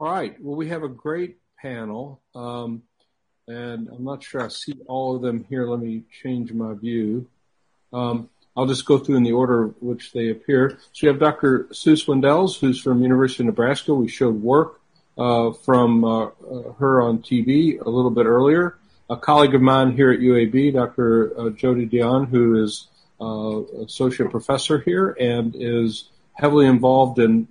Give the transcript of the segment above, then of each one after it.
All right. Well, we have a great panel, um, and I'm not sure I see all of them here. Let me change my view. Um, I'll just go through in the order which they appear. So you have Dr. Sue Swindells, who's from University of Nebraska. We showed work uh, from uh, uh her on TV a little bit earlier. A colleague of mine here at UAB, Dr. Uh, Jodie Dionne, who is uh, associate professor here and is heavily involved in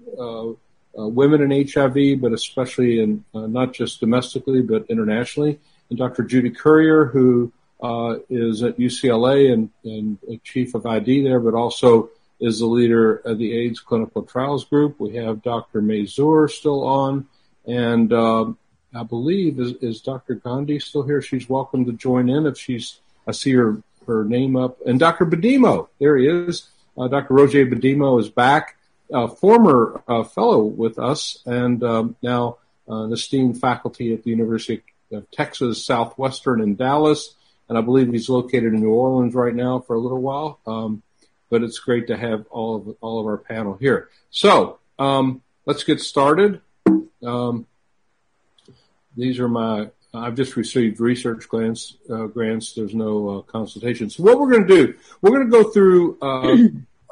uh, women in HIV, but especially in uh, not just domestically but internationally. And Dr. Judy Currier, who uh, is at UCLA and, and chief of ID there, but also is the leader of the AIDS Clinical Trials Group. We have Dr. Masur still on, and um, I believe is, is Dr. Gandhi still here? She's welcome to join in if she's. I see her her name up, and Dr. Bedimo, there he is. Uh, Dr. Roger Bedimo is back a former uh, fellow with us and um, now uh, an esteemed faculty at the University of Texas Southwestern in Dallas. And I believe he's located in New Orleans right now for a little while. Um, but it's great to have all of all of our panel here. So um, let's get started. Um, these are my. I've just received research grants. Uh, grants. There's no uh, consultation. So what we're going to do, we're going to go through uh,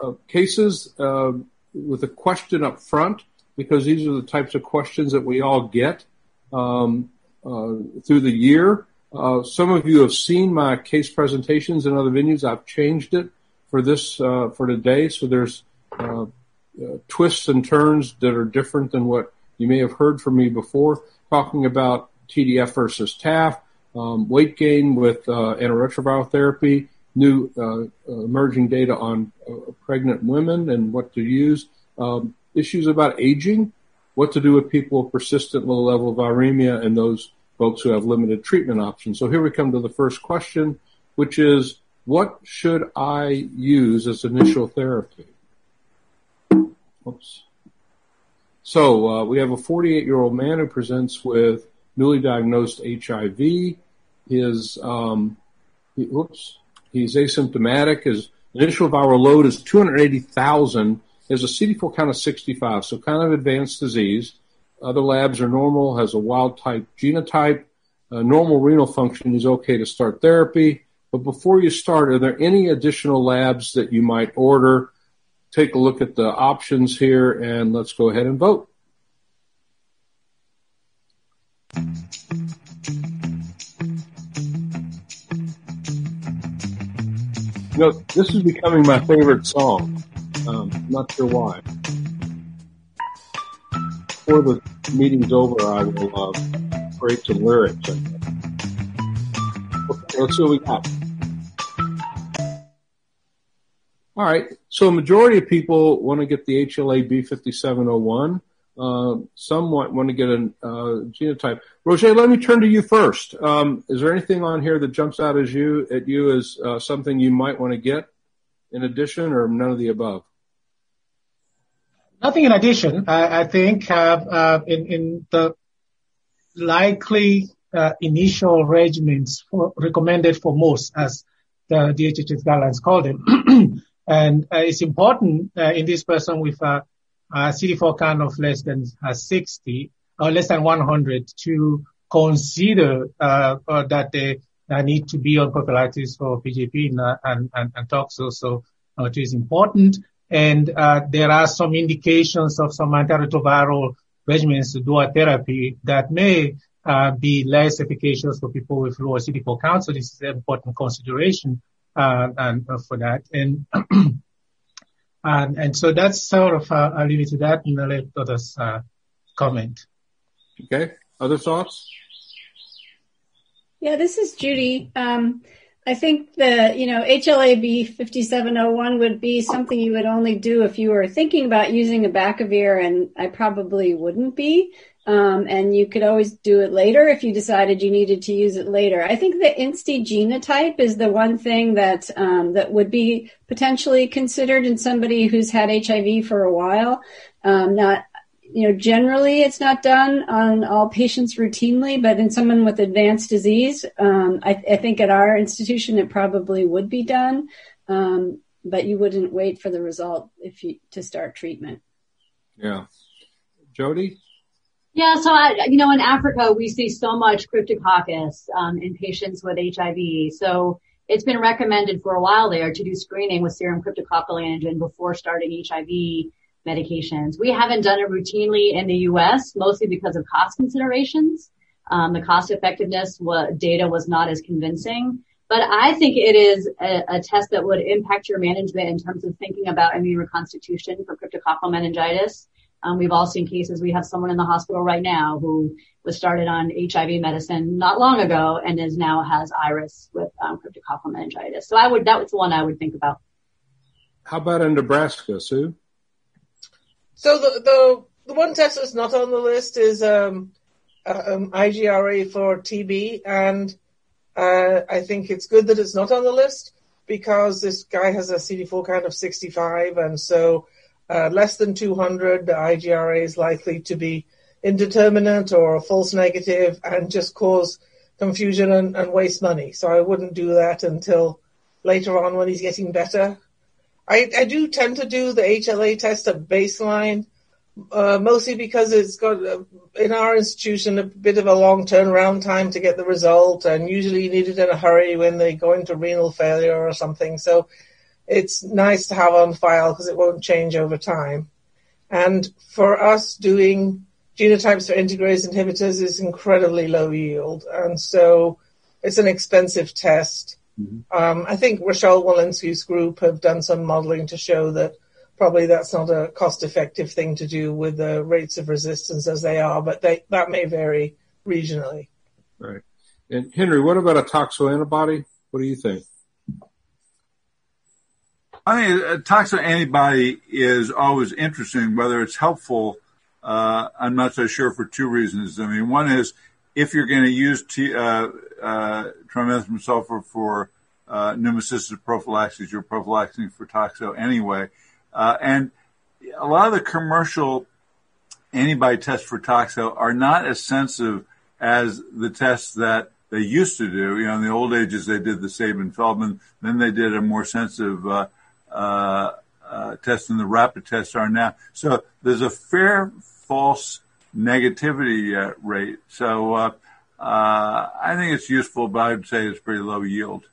uh, cases um, with a question up front because these are the types of questions that we all get um, uh, through the year. Uh, some of you have seen my case presentations in other venues. I've changed it for this uh, for today, so there's uh, uh, twists and turns that are different than what you may have heard from me before. Talking about TDF versus TAF, um, weight gain with uh, antiretroviral therapy, new uh, emerging data on uh, pregnant women and what to use, um, issues about aging, what to do with people with persistent low level of viremia and those folks who have limited treatment options. So here we come to the first question, which is, what should I use as initial therapy? Oops. So uh, we have a 48 year old man who presents with newly diagnosed HIV. His um, he, whoops, He's asymptomatic. His initial viral load is 280,000. He has a CD4 count of 65, so kind of advanced disease. Other labs are normal, has a wild type genotype. Uh, normal renal function is okay to start therapy. But before you start, are there any additional labs that you might order? Take a look at the options here and let's go ahead and vote. You know, this is becoming my favorite song. Um, not sure why. Before the meeting's over, I will uh, create some lyrics. Okay, let's see what we got. All right. So a majority of people want to get the HLA B5701. Uh, some want, to get a uh, genotype. Roger, let me turn to you first. Um, is there anything on here that jumps out as you at you as uh, something you might want to get in addition, or none of the above? Nothing in addition. I, I think uh, uh, in, in the likely initial regimens for, recommended for most, as the DHHS guidelines call them, and it's important in this person with uh, CD4 count of less than uh, 60 or less than 100 to consider uh, uh, that they need to be on prophylaxis for PJP and, and, and, toxo. So uh, it is important. And uh, there are some indications of some antiretroviral regimens, dual therapy, that may uh, be less efficacious for people with lower CD4 count. So this is an important consideration uh, and, for that. And And, and so that's sort of, uh, I'll leave it to that and I'll let others uh, comment. Okay. Other thoughts? Yeah, this is Judy. Um, I think the, you know, HLA-B 5701 would be something you would only do if you were thinking about using abacavir, and I probably wouldn't be. Um, and you could always do it later if you decided you needed to use it later. I think the INSTI genotype is the one thing that um, that would be potentially considered in somebody who's had HIV for a while. Um, not, you know, generally it's not done on all patients routinely, but in someone with advanced disease, um, I, I, think at our institution it probably would be done, um, but you wouldn't wait for the result if you to start treatment. Yeah, Jodie. Yeah, so I, you know, in Africa, we see so much cryptococcus um, in patients with HIV. So it's been recommended for a while there to do screening with serum cryptococcal antigen before starting HIV medications. We haven't done it routinely in the U.S., mostly because of cost considerations. Um, the cost effectiveness data was not as convincing. But I think it is a, a, test that would impact your management in terms of thinking about immune reconstitution for cryptococcal meningitis. Um, we've all seen cases. We have someone in the hospital right now who was started on HIV medicine not long ago and is now has IRIS with um, cryptococcal meningitis. So I would that was the one I would think about. How about in Nebraska, Sue? So the the, the one test that's not on the list is um, uh, um, IGRA for TB, and uh, I think it's good that it's not on the list because this guy has a CD4 count of 65, and so uh, less than 200, the IGRA is likely to be indeterminate or a false negative and just cause confusion and, and waste money. So I wouldn't do that until later on when he's getting better. I, I do tend to do the HLA test at baseline uh, mostly because it's got uh, in our institution a bit of a long turnaround time to get the result, and usually you need it in a hurry when they go into renal failure or something. So it's nice to have on file because it won't change over time. And for us, doing genotypes for integrase inhibitors is incredibly low yield, and so it's an expensive test. Mm-hmm. Um, I think Rochelle Walensky's group have done some modeling to show that probably that's not a cost-effective thing to do with the rates of resistance as they are, but they, that may vary regionally. Right. And Henry, what about a toxo antibody? What do you think? I think a toxo antibody is always interesting, whether it's helpful. Uh, I'm not so sure for two reasons. I mean, one is if you're going to use T, uh, uh, trimethoprim sulfa for uh, pneumocystis prophylaxis, you're prophylaxing for toxo anyway. Uh, and a lot of the commercial antibody tests for toxo are not as sensitive as the tests that they used to do. You know, in the old ages, they did the Sabin Feldman, then they did a more sensitive uh, uh, uh, the rapid tests are now. So there's a fair false negativity uh, rate. So uh, uh, I think it's useful, but I'd say it's pretty low yield.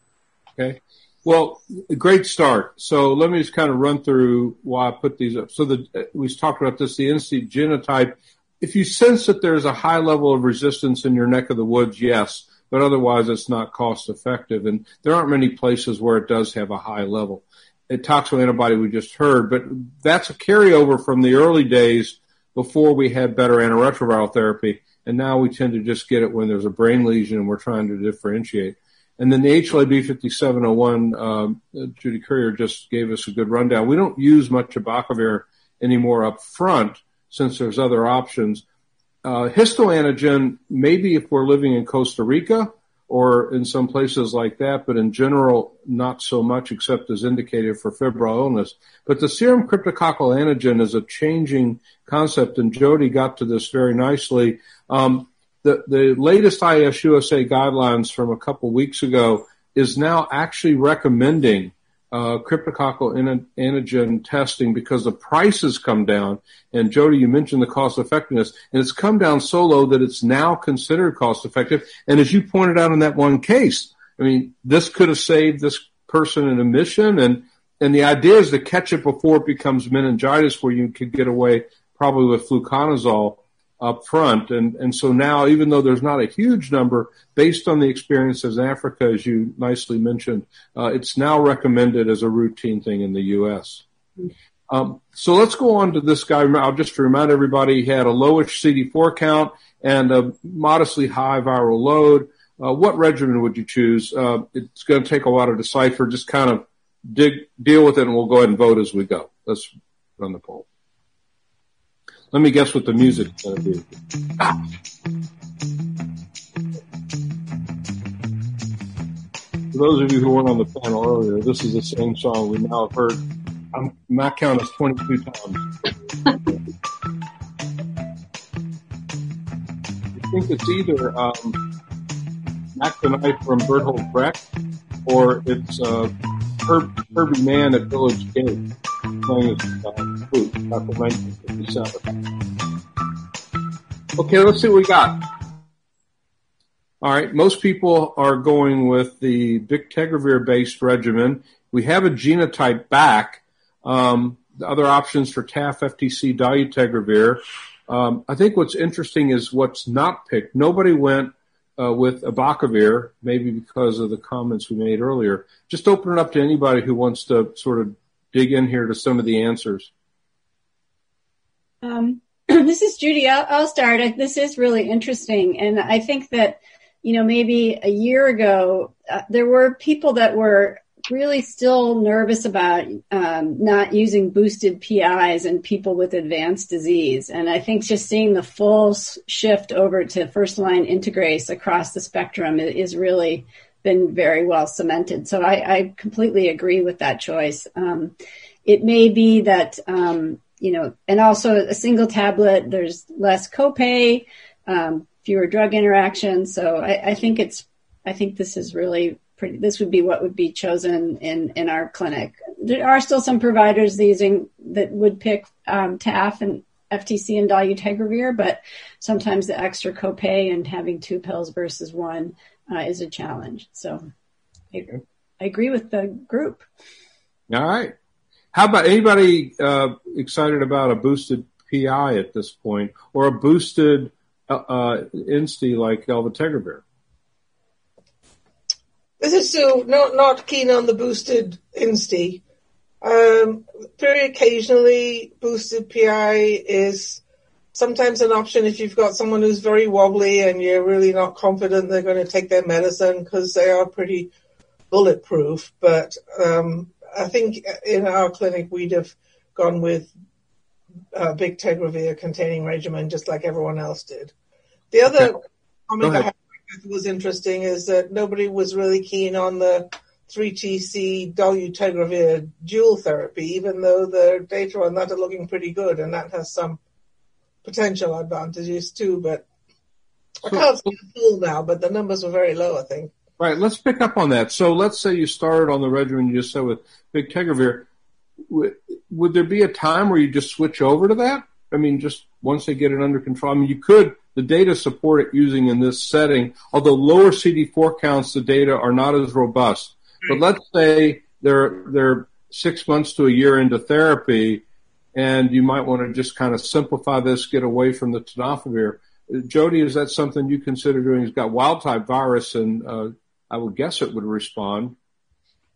Okay. Well, great start. So let me just kind of run through why I put these up. So the, we talked about this, the INSTI genotype. If you sense that there's a high level of resistance in your neck of the woods, yes, but otherwise it's not cost effective. And there aren't many places where it does have a high level. Toxo antibody we just heard, but that's a carryover from the early days before we had better antiretroviral therapy. And now we tend to just get it when there's a brain lesion and we're trying to differentiate. And then the HLA-B 5701, um, Judy Currier just gave us a good rundown. We don't use much abacavir anymore up front since there's other options. Uh, histoantigen, maybe if we're living in Costa Rica or in some places like that, but in general, not so much except as indicated for febrile illness. But the serum cryptococcal antigen is a changing concept, and Jodie got to this very nicely. Um, the, the latest IAS-USA guidelines from a couple weeks ago is now actually recommending uh, cryptococcal antigen testing because the prices come down. And Jodie, you mentioned the cost effectiveness, and it's come down so low that it's now considered cost effective. And as you pointed out in that one case, I mean, this could have saved this person an admission, and and the idea is to catch it before it becomes meningitis, where you could get away probably with fluconazole up front. And, and so now, even though there's not a huge number, based on the experiences in Africa, as you nicely mentioned, uh, it's now recommended as a routine thing in the U.S. Um, so let's go on to this guy. I'll just remind everybody he had a lowish CD4 count and a modestly high viral load. Uh, what regimen would you choose? Uh, it's going to take a lot of decipher. Just kind of dig, deal with it and we'll go ahead and vote as we go. Let's run the poll. Let me guess what the music is to be. Ah. For those of you who weren't on the panel earlier, this is the same song we now have heard. I'm, my count is 22 times. I think it's either um, Mac the Knife from Bertolt Brecht or it's uh, Herb, Herbie Mann at Village Gate playing his flute back in 1957. Okay, let's see what we got. All right, most people are going with the bictegravir based regimen. We have a genotype back. Um, the other options for TAF, FTC, dolutegravir. Um, I think what's interesting is what's not picked. Nobody went uh, with abacavir, maybe because of the comments we made earlier. Just open it up to anybody who wants to sort of dig in here to some of the answers. Um, this is Judy. I'll, I'll start. This is really interesting, and I think that you know maybe a year ago uh, there were people that were really still nervous about um, not using boosted PIs in people with advanced disease. And I think just seeing the full shift over to first line integrase across the spectrum is really been very well cemented. So I, I completely agree with that choice. Um, it may be that, um, you know, and also a single tablet, there's less copay, um, fewer drug interactions. So I, I think it's, I think this is really pretty, this would be what would be chosen in, in our clinic. There are still some providers using that would pick um, TAF and FTC and dolutegravir, but sometimes the extra copay and having two pills versus one uh, is a challenge. So I, I, agree with the group. All right. How about anybody uh, excited about a boosted PI at this point or a boosted uh, uh INSTI like elvitegravir? This is Sue. Not not keen on the boosted INSTI. Um, very occasionally, boosted PI is sometimes an option if you've got someone who's very wobbly and you're really not confident they're going to take their medicine because they are pretty bulletproof. But um, I think in our clinic we'd have gone with a bictegravir containing regimen just like everyone else did. The other okay. comment I have was interesting is that nobody was really keen on the 3TC dolutegravir dual therapy, even though the data on that are looking pretty good, and that has some potential advantages too. But I can't see the full now, but the numbers were very low, I think. Right. Let's pick up on that. So let's say you started on the regimen you just said with bictegravir. Would there be a time where you just switch over to that? I mean, just once they get it under control. I mean, you could the data support it using in this setting, although lower CD4 counts, the data are not as robust. But let's say they're, they're six months to a year into therapy and you might want to just kind of simplify this, get away from the tenofovir. Jodie, is that something you consider doing? He's got wild type virus and, uh, I would guess it would respond.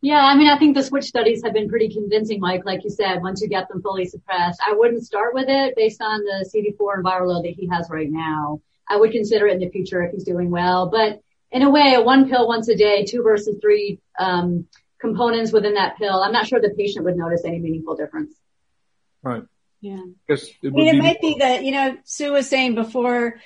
Yeah, I mean, I think the switch studies have been pretty convincing, Mike. Like you said, once you get them fully suppressed, I wouldn't start with it based on the CD4 and viral load that he has right now. I would consider it in the future if he's doing well. But in a way, a one pill once a day, two versus three um, components within that pill, I'm not sure the patient would notice any meaningful difference. Right. Yeah. I mean, it might be that, you know, Sue was saying before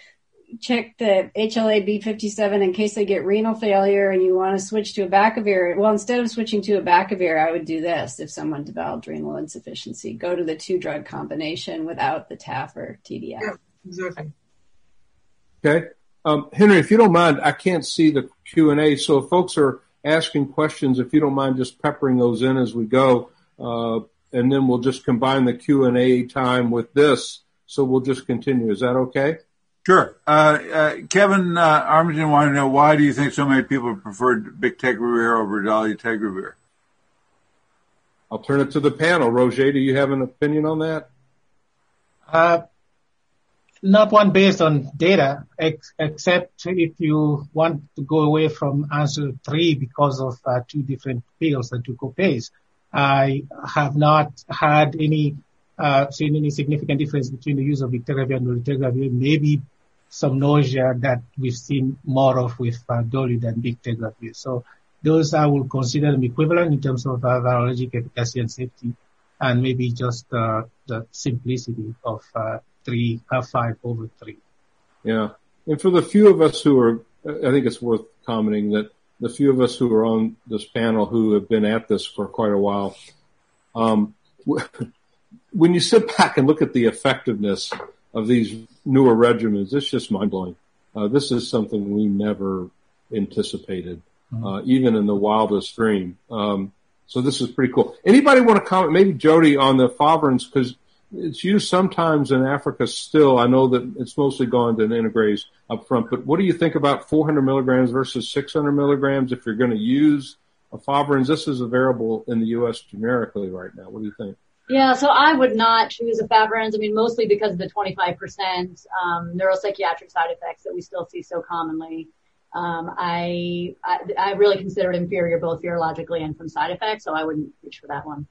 check the HLA B57 in case they get renal failure and you want to switch to abacavir. Well, instead of switching to abacavir, I would do this if someone developed renal insufficiency. Go to the two drug combination without the TAF or TDF. Yeah, exactly. Okay. Um, Henry, if you don't mind, I can't see the Q&A. So if folks are asking questions, if you don't mind just peppering those in as we go, uh, and then we'll just combine the Q&A time with this. So we'll just continue. Is that okay? Sure. Uh, uh, Kevin uh, Armington wanted to know why do you think so many people preferred bictegravir over dolutegravir? I'll turn it to the panel. Roger, do you have an opinion on that? Uh, not one based on data, ex- except if you want to go away from answer three because of uh, two different pills and two copays. I have not had any uh, seen any significant difference between the use of bictegravir and dolutegravir. Maybe some nausea that we've seen more of with uh, dolu than bictegravir. So those I will consider them equivalent in terms of uh, virologic efficacy and safety, and maybe just uh, the simplicity of uh, three, uh, five over three. Yeah, and for the few of us who are, I think it's worth commenting that the few of us who are on this panel who have been at this for quite a while, um, when you sit back and look at the effectiveness of these newer regimens, it's just mind blowing. Uh, this is something we never anticipated, mm-hmm. uh, even in the wildest dream. Um, so this is pretty cool. Anybody want to comment? Maybe Jodie on the efavirenz because it's used sometimes in Africa still. I know that it's mostly gone to an integrase up front, but what do you think about 400 milligrams versus 600 milligrams if you're going to use a efavirenz? This is available in the U.S. generically right now. What do you think? Yeah, so I would not choose a efavirenz. I mean, mostly because of the 25% um, neuropsychiatric side effects that we still see so commonly. Um, I, I, I really consider it inferior both virologically and from side effects, so I wouldn't reach for that one.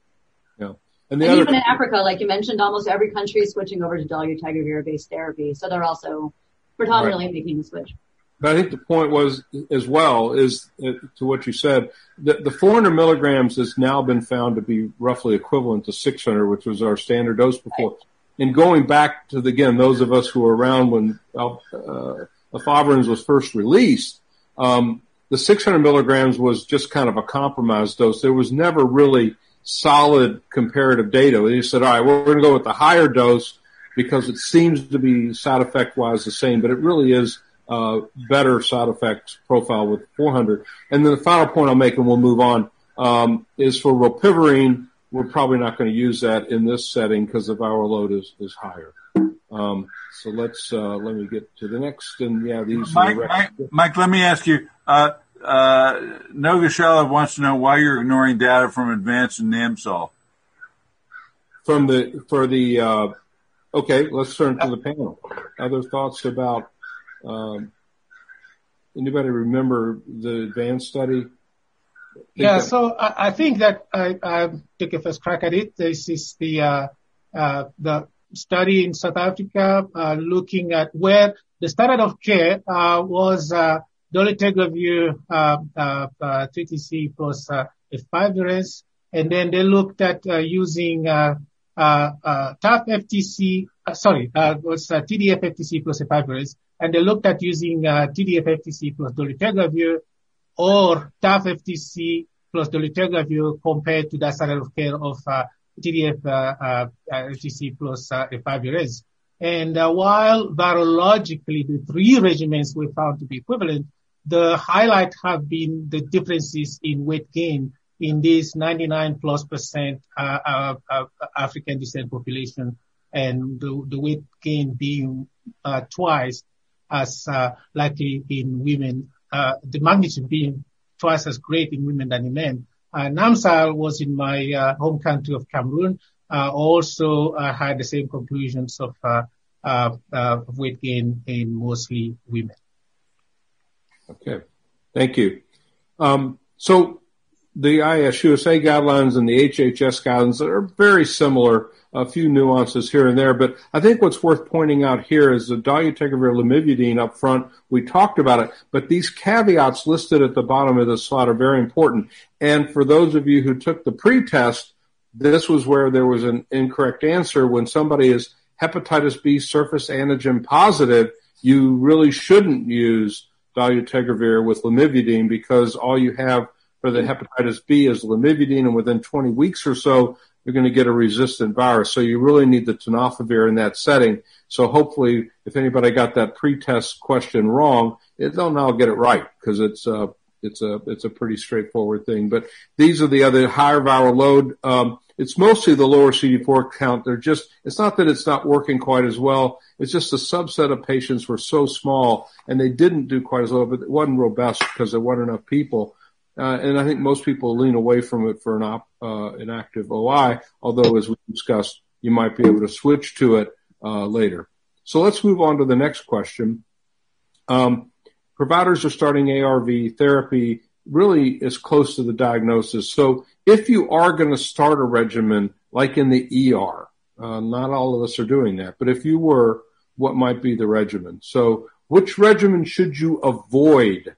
Yeah. And, and even in Africa, like you mentioned, almost every country is switching over to dolutegravir-based therapy, so they're also predominantly right. making the switch. But I think the point was as well is uh, to what you said that the 400 milligrams has now been found to be roughly equivalent to 600, which was our standard dose before. Right. And going back to the, again, those of us who were around when uh, efavirenz was first released, um, the 600 milligrams was just kind of a compromise dose. There was never really solid comparative data. They said, all right, well, we're going to go with the higher dose because it seems to be side effect wise the same, but it really is better side effects profile with 400. And then the final point I'll make, and we'll move on, um, is for rilpivirine. We're probably not going to use that in this setting because the viral load is, is higher. Um, so let's uh, let me get to the next. And yeah, these. Mike, Mike, Mike, let me ask you. Uh, uh, Nogashelov wants to know why you're ignoring data from advanced and NAMSAL. From the for the uh, okay, let's turn to the panel. Other thoughts about um, anybody remember the advanced study? yeah, that, so I, I, think that I, I took a first crack at it. This is the uh, uh, the study in South Africa uh, looking at where the standard of care uh, was uh, dolutegravir uh, uh, uh, 3TC plus uh, and then they looked at uh, using uh, uh, uh, TAF FTC, sorry, uh, was TDF FTC plus efavirenz, and they looked at using TDF FTC plus dolutegravir or TAF FTC plus dolutegravir compared to the standard of care of TDF FTC plus uh, efavirenz. And uh, while virologically the three regimens were found to be equivalent, the highlight have been the differences in weight gain in this 99 plus percent uh, uh, uh, African descent population and the, the weight gain being uh, twice as uh, likely in women, uh, the magnitude being twice as great in women than in men. NAMSAL was in my home country of Cameroon, also had the same conclusions of weight gain in mostly women. Okay. Thank you. Um, so the IAS-USA guidelines and the HHS guidelines are very similar, a few nuances here and there, but I think what's worth pointing out here is the dolutegravir lamivudine up front, we talked about it, but these caveats listed at the bottom of the slide are very important. And for those of you who took the pretest, this was where there was an incorrect answer. When somebody is hepatitis B surface antigen positive, you really shouldn't use dolutegravir with lamivudine because all you have for the hepatitis B is lamivudine, and within 20 weeks or so, you're going to get a resistant virus. So you really need the tenofovir in that setting. So hopefully, if anybody got that pre-test question wrong, they'll now get it right because it's a uh, it's a it's a pretty straightforward thing. But these are the other higher viral load. Um, it's mostly the lower CD4 count. They're just, it's not that it's not working quite as well. It's just a subset of patients were so small and they didn't do quite as well, but it wasn't robust because there weren't enough people. Uh, and I think most people lean away from it for an op, uh, an active OI, although as we discussed, you might be able to switch to it, uh, later. So let's move on to the next question. Um, providers are starting ARV therapy really as close to the diagnosis. So if you are going to start a regimen like in the ER, uh, not all of us are doing that, but if you were, what might be the regimen? So which regimen should you avoid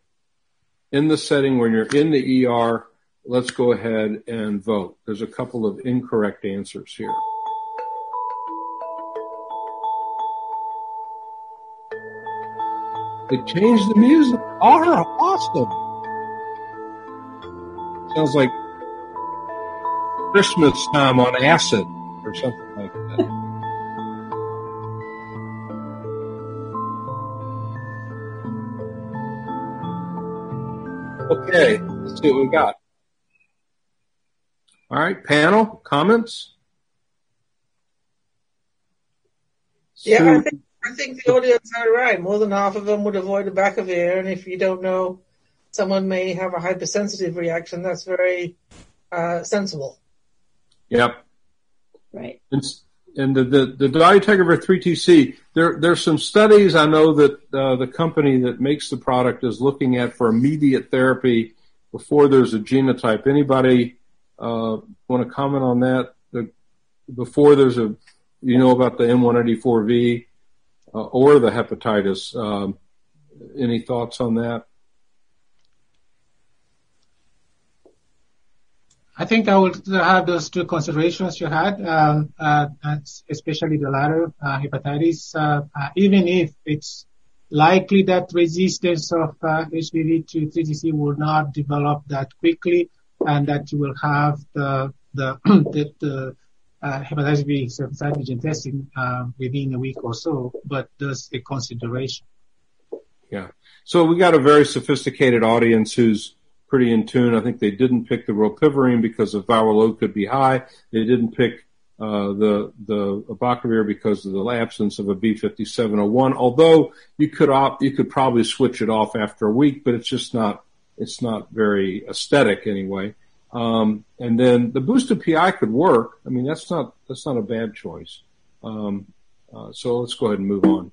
in the setting when you're in the ER? Let's go ahead and vote. There's a couple of incorrect answers here. They changed the music. Oh, awesome. Sounds like Christmas time on acid or something like that. Okay, let's see what we got. All right, panel, comments? Yeah, I think, I think the audience are right. More than half of them would avoid abacavir, and if you don't know, someone may have a hypersensitive reaction. That's very uh, sensible. Yep. Right. And, and the, the, the dolutegravir 3TC, there, there's some studies I know that uh, the company that makes the product is looking at for immediate therapy before there's a genotype. Anybody uh, want to comment on that? The, before there's a, you know about the M184V uh, or the hepatitis. Um, any thoughts on that? I think I would have those two considerations you had, um, uh, especially the latter, uh, hepatitis. Uh, uh, even if it's likely that resistance of uh, HBV to 3TC will not develop that quickly, and that you will have the the the, the uh, hepatitis B surface antigen testing within a week or so, but there's a consideration. Yeah. So we got a very sophisticated audience who's pretty in tune. I think they didn't pick the rilpivirine because the viral load could be high. They didn't pick uh, the the abacavir because of the absence of a B5701. Although you could op- you could probably switch it off after a week, but it's just not it's not very aesthetic anyway. Um, and then the boosted PI could work. I mean that's not that's not a bad choice. Um, uh, so let's go ahead and move on.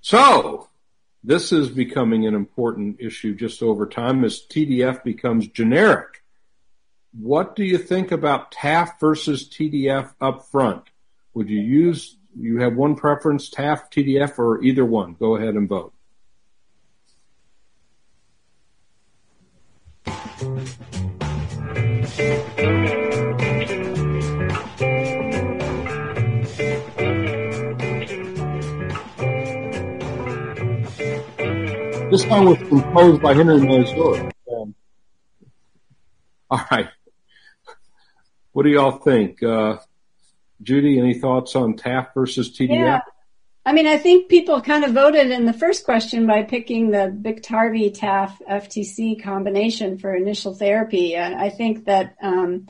So this is becoming an important issue just over time as TDF becomes generic. What do you think about TAF versus TDF up front? Would you use, you have one preference, TAF, TDF, or either one? Go ahead and vote. This song was composed by Henry Masur. Um, all right. What do y'all think? Uh, Judy, any thoughts on TAF versus TDF? Yeah. I mean, I think people kind of voted in the first question by picking the Biktarvy TAF FTC combination for initial therapy. And I think that, um,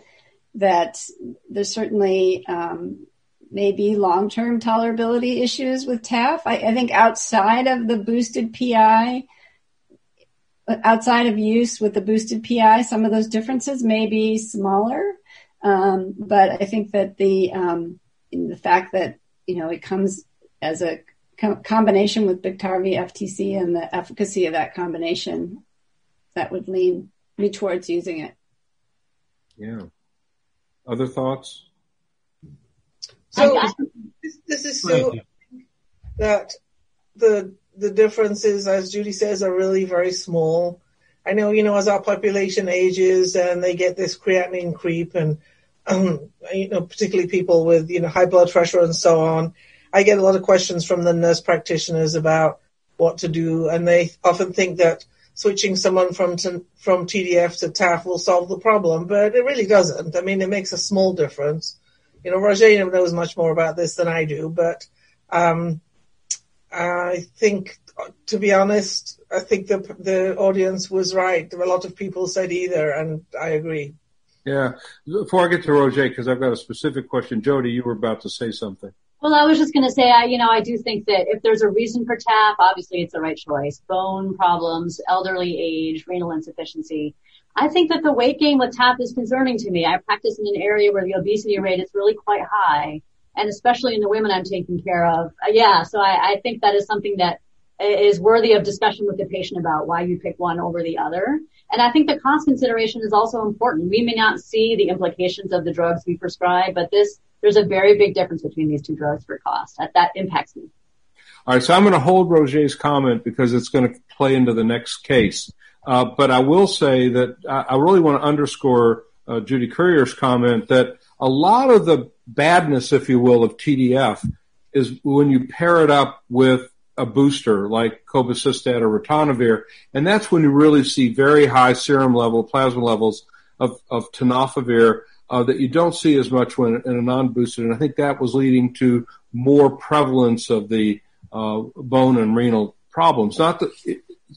that there's certainly, um, maybe long-term tolerability issues with TAF. I, I, think outside of the boosted PI, outside of use with the boosted PI, some of those differences may be smaller. Um, but I think that the um, the fact that you know it comes as a co- combination with Biktarvy FTC and the efficacy of that combination, that would lean me towards using it. Yeah. Other thoughts? So this, this is so that the the differences, as Judy says, are really very small. I know, you know, as our population ages and they get this creatinine creep and, um, you know, particularly people with, you know, high blood pressure and so on, I get a lot of questions from the nurse practitioners about what to do. And they often think that switching someone from, to, from TDF to TAF will solve the problem, but it really doesn't. I mean, it makes a small difference you know, Roger knows much more about this than I do, but um, I think, to be honest, I think the the audience was right. A lot of people said either, and I agree. Yeah. Before I get to Roger, because I've got a specific question, Jodie, you were about to say something. Well, I was just going to say, I, you know, I do think that if there's a reason for TAF, obviously it's the right choice. Bone problems, elderly age, renal insufficiency. I think that the weight gain with TAF is concerning to me. I practice in an area where the obesity rate is really quite high, and especially in the women I'm taking care of. Uh, yeah, so I, I think that is something that is worthy of discussion with the patient about why you pick one over the other. And I think the cost consideration is also important. We may not see the implications of the drugs we prescribe, but this, there's a very big difference between these two drugs for cost. That, that impacts me. All right, so I'm going to hold Roger's comment because it's going to play into the next case. Uh, but I will say that I, I really want to underscore uh, Judy Currier's comment that a lot of the badness, if you will, of TDF is when you pair it up with a booster like cobicistat or ritonavir, and that's when you really see very high serum level, plasma levels of, of tenofovir uh, that you don't see as much when in a non-boosted. And I think that was leading to more prevalence of the uh, bone and renal problems. Not that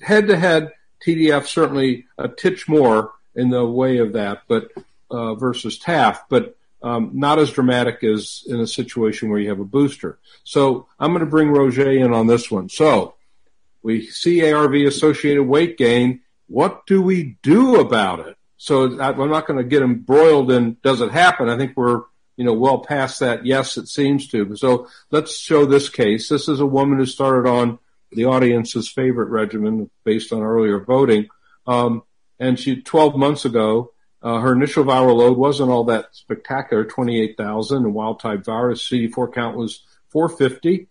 head to head, TDF certainly a titch more in the way of that, but uh, versus TAF. But um, not as dramatic as in a situation where you have a booster. So I'm going to bring Roger in on this one. So we see ARV associated weight gain. What do we do about it? So I'm not going to get embroiled in does it happen? I think we're you know well past that. Yes, it seems to. So let's show this case. This is a woman who started on the audience's favorite regimen based on earlier voting. Um, and she 12 months ago uh, her initial viral load wasn't all that spectacular, 28,000. And wild type virus CD4 count was 450.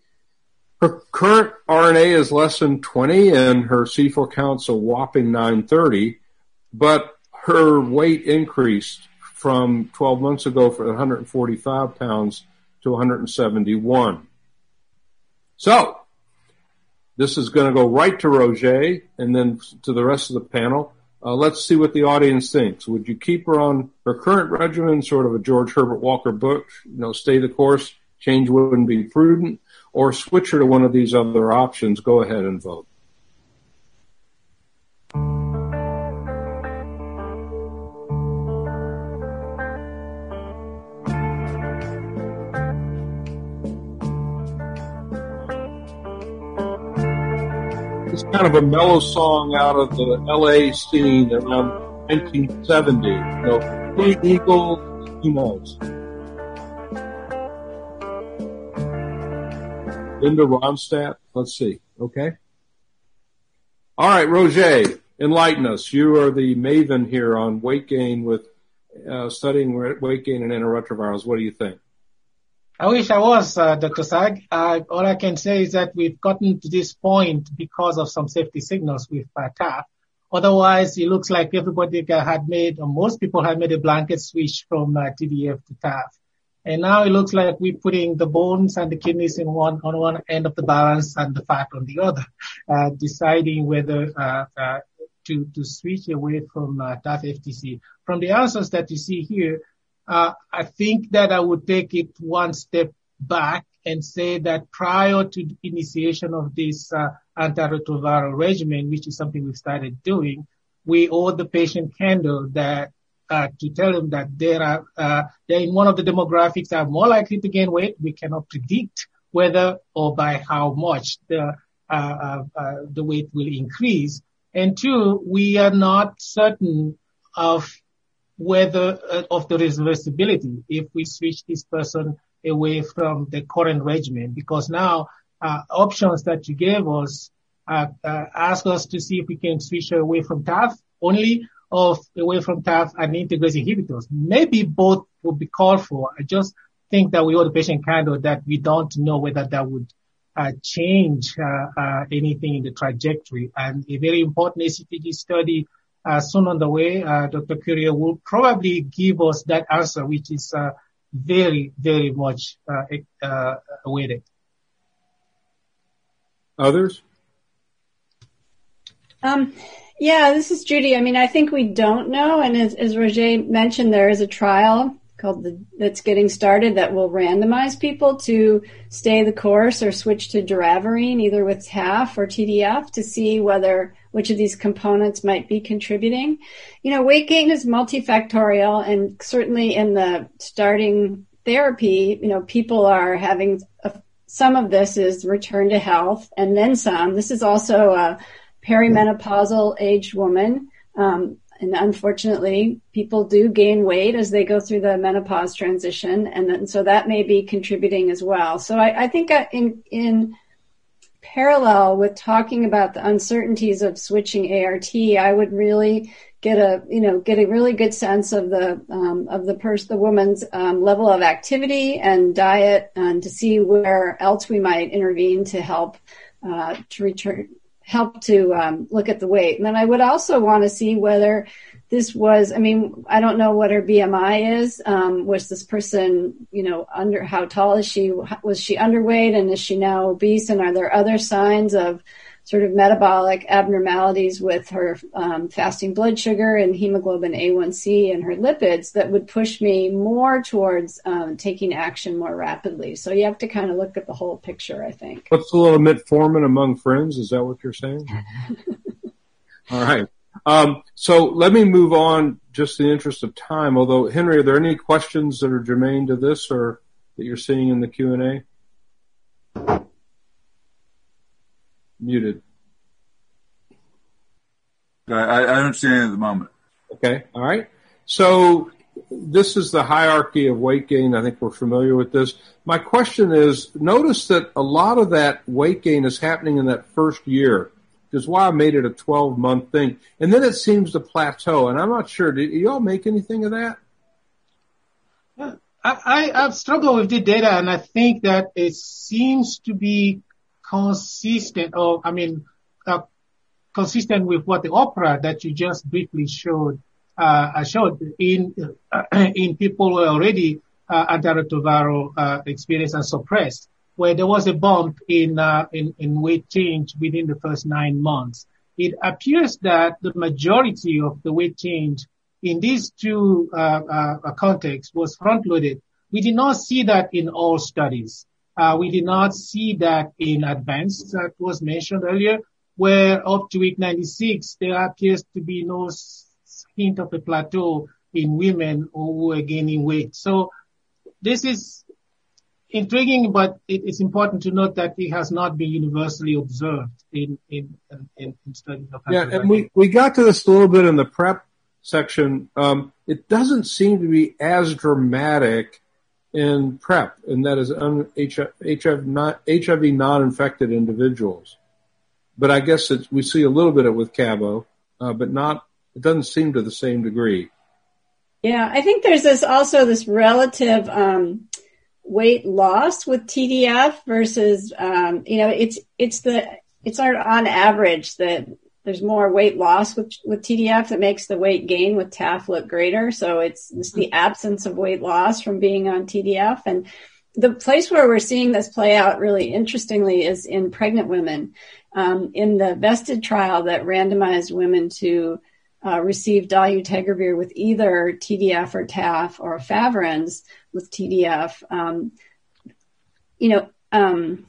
Her current RNA is less than 20 and her CD4 count's a whopping 930, but her weight increased from 12 months ago from 145 pounds to 171. So, this is going to go right to Roger and then to the rest of the panel. Uh, let's see what the audience thinks. Would you keep her on her current regimen, sort of a George Herbert Walker Bush, you know, stay the course, change wouldn't be prudent, or switch her to one of these other options? Go ahead and vote. Kind of a mellow song out of the LA scene around 1970. You know, Eagle, who knows? Linda Ronstadt, let's see. Okay. All right, Roger, enlighten us. You are the maven here on weight gain with uh, studying weight gain and antiretrovirals. What do you think? I wish I was, uh, Dr. Saag. Uh, all I can say is that we've gotten to this point because of some safety signals with uh, TAF. Otherwise, it looks like everybody had made, or most people had made a blanket switch from uh, TDF to TAF. And now it looks like we're putting the bones and the kidneys in one, on one end of the balance and the fat on the other, uh, deciding whether, uh, uh, to, to switch away from uh, TAF FTC. From the answers that you see here, uh, I think that I would take it one step back and say that prior to initiation of this uh, antiretroviral regimen, which is something we started doing, we owe the patient candle that uh, to tell them that they are uh, they're in one of the demographics that are more likely to gain weight. We cannot predict whether or by how much the uh, uh, uh, the weight will increase. And two, we are not certain of whether uh, of the reversibility if we switch this person away from the current regimen because now uh, options that you gave us uh, uh, ask us to see if we can switch away from TAF only or away from TAF and integrase inhibitors. Maybe both would be called for. I just think that we owe the patient candor that we don't know whether that would uh, change uh, uh, anything in the trajectory. And a very important ACTG study soon on the way. Uh, Dr. Currier will probably give us that answer, which is uh, very, very much awaited. Others? Um, yeah, this is Judy. I mean, I think we don't know. And as, as Roger mentioned, there is a trial called the, that's getting started that will randomize people to stay the course or switch to doravirine, either with TAF or TDF to see whether which of these components might be contributing. You know, weight gain is multifactorial and certainly in the starting therapy, you know, people are having a, some of this is return to health and then some. This is also a perimenopausal aged woman. Um, and unfortunately, people do gain weight as they go through the menopause transition, and then, so that may be contributing as well. So I, I think uh, in in parallel with talking about the uncertainties of switching ART, I would really get a you know get a really good sense of the um, of the person the woman's um, level of activity and diet and to see where else we might intervene to help uh, to return help to um, look at the weight and then I would also want to see whether this was, I mean, I don't know what her BMI is. Um, was this person, you know, under, how tall is she? Was she underweight and is she now obese? And are there other signs of sort of metabolic abnormalities with her um, fasting blood sugar and hemoglobin A1C and her lipids that would push me more towards um, taking action more rapidly. So you have to kind of look at the whole picture, I think. What's the little metformin among friends? Is that what you're saying? All right. Um, so let me move on just in the interest of time, although Henry, are there any questions that are germane to this or that you're seeing in the Q&A? Muted. I, I don't see any at the moment. Okay. All right. So this is the hierarchy of weight gain. I think we're familiar with this. My question is, notice that a lot of that weight gain is happening in that first year, which is why I made it a 12 month thing. And then it seems to plateau. And I'm not sure, did y'all make anything of that? I, I've struggled with the data and I think that it seems to be consistent or, I mean, uh, consistent with what the opera that you just briefly showed uh, showed in uh, in people who are already uh, antiretroviral uh, experienced and suppressed, where there was a bump in, uh, in in weight change within the first nine months. It appears that the majority of the weight change in these two uh, uh, contexts was front-loaded. We did not see that in all studies. Uh, we did not see that in advance, that was mentioned earlier, where up to week 96 there appears to be no hint of a plateau in women who are gaining weight. So this is intriguing, but it is important to note that it has not been universally observed in in, in, in studies of Yeah, and we, we got to this a little bit in the PrEP section. Um, it doesn't seem to be as dramatic in PrEP, and that is un, HIV, not, HIV non-infected individuals. But I guess we see a little bit of it with Cabo, uh, but not it doesn't seem to the same degree. Yeah, I think there's this also this relative um, weight loss with TDF versus um, you know it's it's the it's on average that there's more weight loss with with TDF that makes the weight gain with TAF look greater. So it's, it's the absence of weight loss from being on TDF and the place where we're seeing this play out really interestingly is in pregnant women. Um, in the VESTED trial that randomized women to uh, received dolutegravir with either TDF or TAF or efavirenz with TDF, um, you know, um,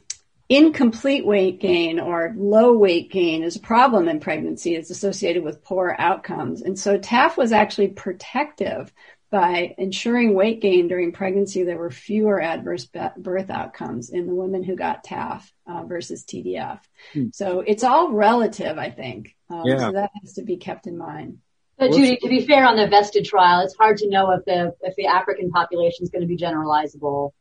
incomplete weight gain or low weight gain is a problem in pregnancy. It's associated with poor outcomes. And so TAF was actually protective by ensuring weight gain during pregnancy. There were fewer adverse birth outcomes in the women who got TAF uh, versus TDF. Hmm. So it's all relative, I think. Um, yeah. So that has to be kept in mind. But Judy, to be fair on the VESTED trial, it's hard to know if the if the African population is going to be generalizable.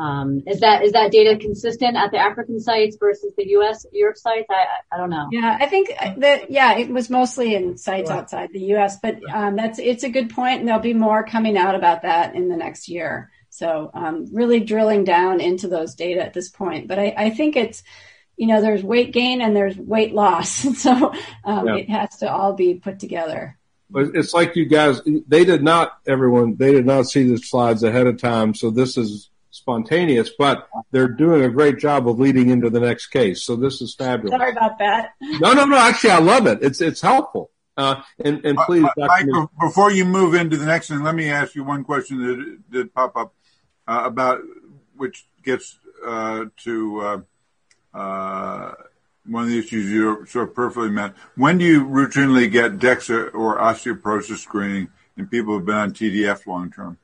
Um, is that is that data consistent at the African sites versus the U.S. Europe sites? I I don't know. Yeah, I think that yeah, it was mostly in sites right. outside the U.S. But um, that's it's a good point, and there'll be more coming out about that in the next year. So um, really drilling down into those data at this point. But I, I think it's you know, there's weight gain and there's weight loss. so um, yeah. it has to all be put together. It's like you guys, they did not, everyone, they did not see the slides ahead of time. So this is spontaneous, but they're doing a great job of leading into the next case. So this is fabulous. Sorry about that. No, no, no. Actually, I love it. It's, it's helpful. Uh, and, and please, uh, Mike, before you move into the next one, let me ask you one question that did pop up uh, about which gets uh, to uh, uh, one of the issues you so perfectly met. When do you routinely get DEXA or osteoporosis screening in people who've been on TDF long term?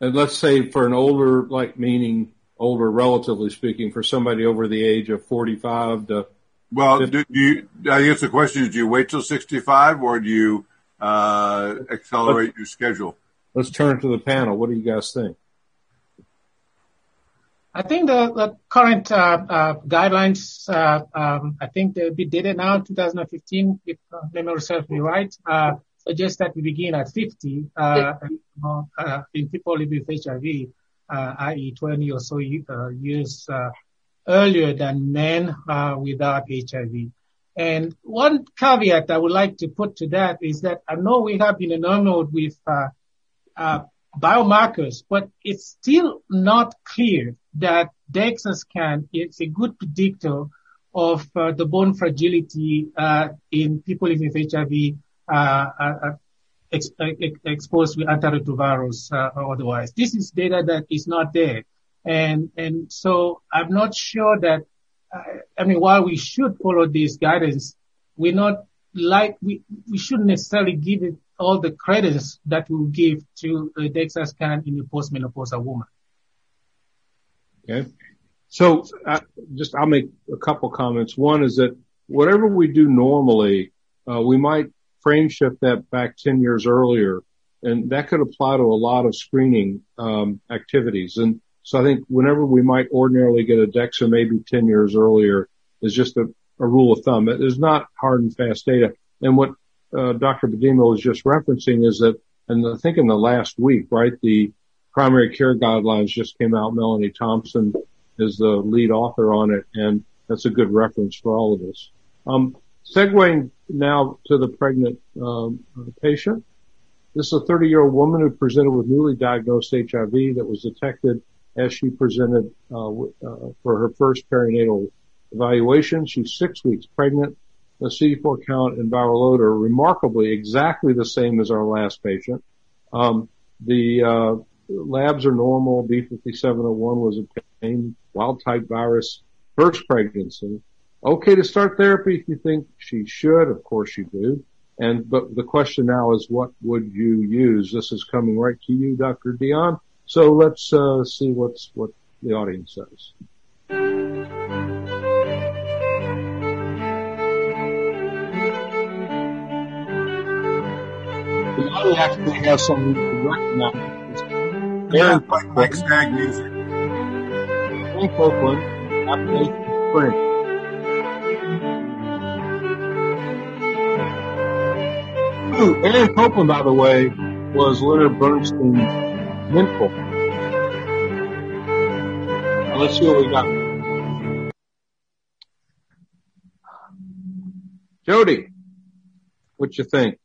And let's say for an older, like meaning older, relatively speaking, for somebody over the age of 45 to. Well, do you, I guess the question is, do you wait till 65 or do you, uh, accelerate let's, your schedule? Let's turn to the panel. What do you guys think? I think the, the current uh, uh, guidelines, uh, um, I think they'll be dated now, 2015, if uh, memory serves me right, uh, suggest that we begin at 50 uh, uh, in people living with HIV, i.e. 20 or so years earlier than men without HIV. And one caveat I would like to put to that is that I know we have been enamored with biomarkers, but it's still not clear that DEXA scan is a good predictor of uh, the bone fragility uh, in people living with HIV uh, uh, uh Uh, uh, uh, exposed with antiretrovirals or otherwise. This is data that is not there, and and so I'm not sure that. I mean, while we should follow this guidance, we're not like we, we shouldn't necessarily give it all the credits that we give to a DEXA scan in a postmenopausal woman. Okay. So uh, just I'll make a couple comments. One is that whatever we do normally, uh, we might frame shift that back 10 years earlier, and that could apply to a lot of screening um, activities. And so I think whenever we might ordinarily get a DEXA maybe 10 years earlier is just a, a rule of thumb. It is not hard and fast data. And what uh, Dr. Bedimo was just referencing is that, and I think in the last week, right, the primary care guidelines just came out. Melanie Thompson is the lead author on it, and that's a good reference for all of us. Um, segueing now to the pregnant um, patient. This is a 30-year-old woman who presented with newly diagnosed HIV that was detected as she presented uh, uh, for her first perinatal evaluation. She's six weeks pregnant. The CD4 count and viral load are remarkably exactly the same as our last patient. Um, the uh, labs are normal. B5701 was obtained wild type virus first pregnancy. Okay to start therapy if you think she should. Of course you do. And, but the question now is what would you use? This is coming right to you, Dr. Dionne. So let's, uh, see what's, what the audience says. The audience actually has something to recognize. Aaron like stag music. Frank Oakland, application Frank. Ooh, Aaron by the way, was Leonard Bernstein mentor. Let's see what we got. Jodie, what you think?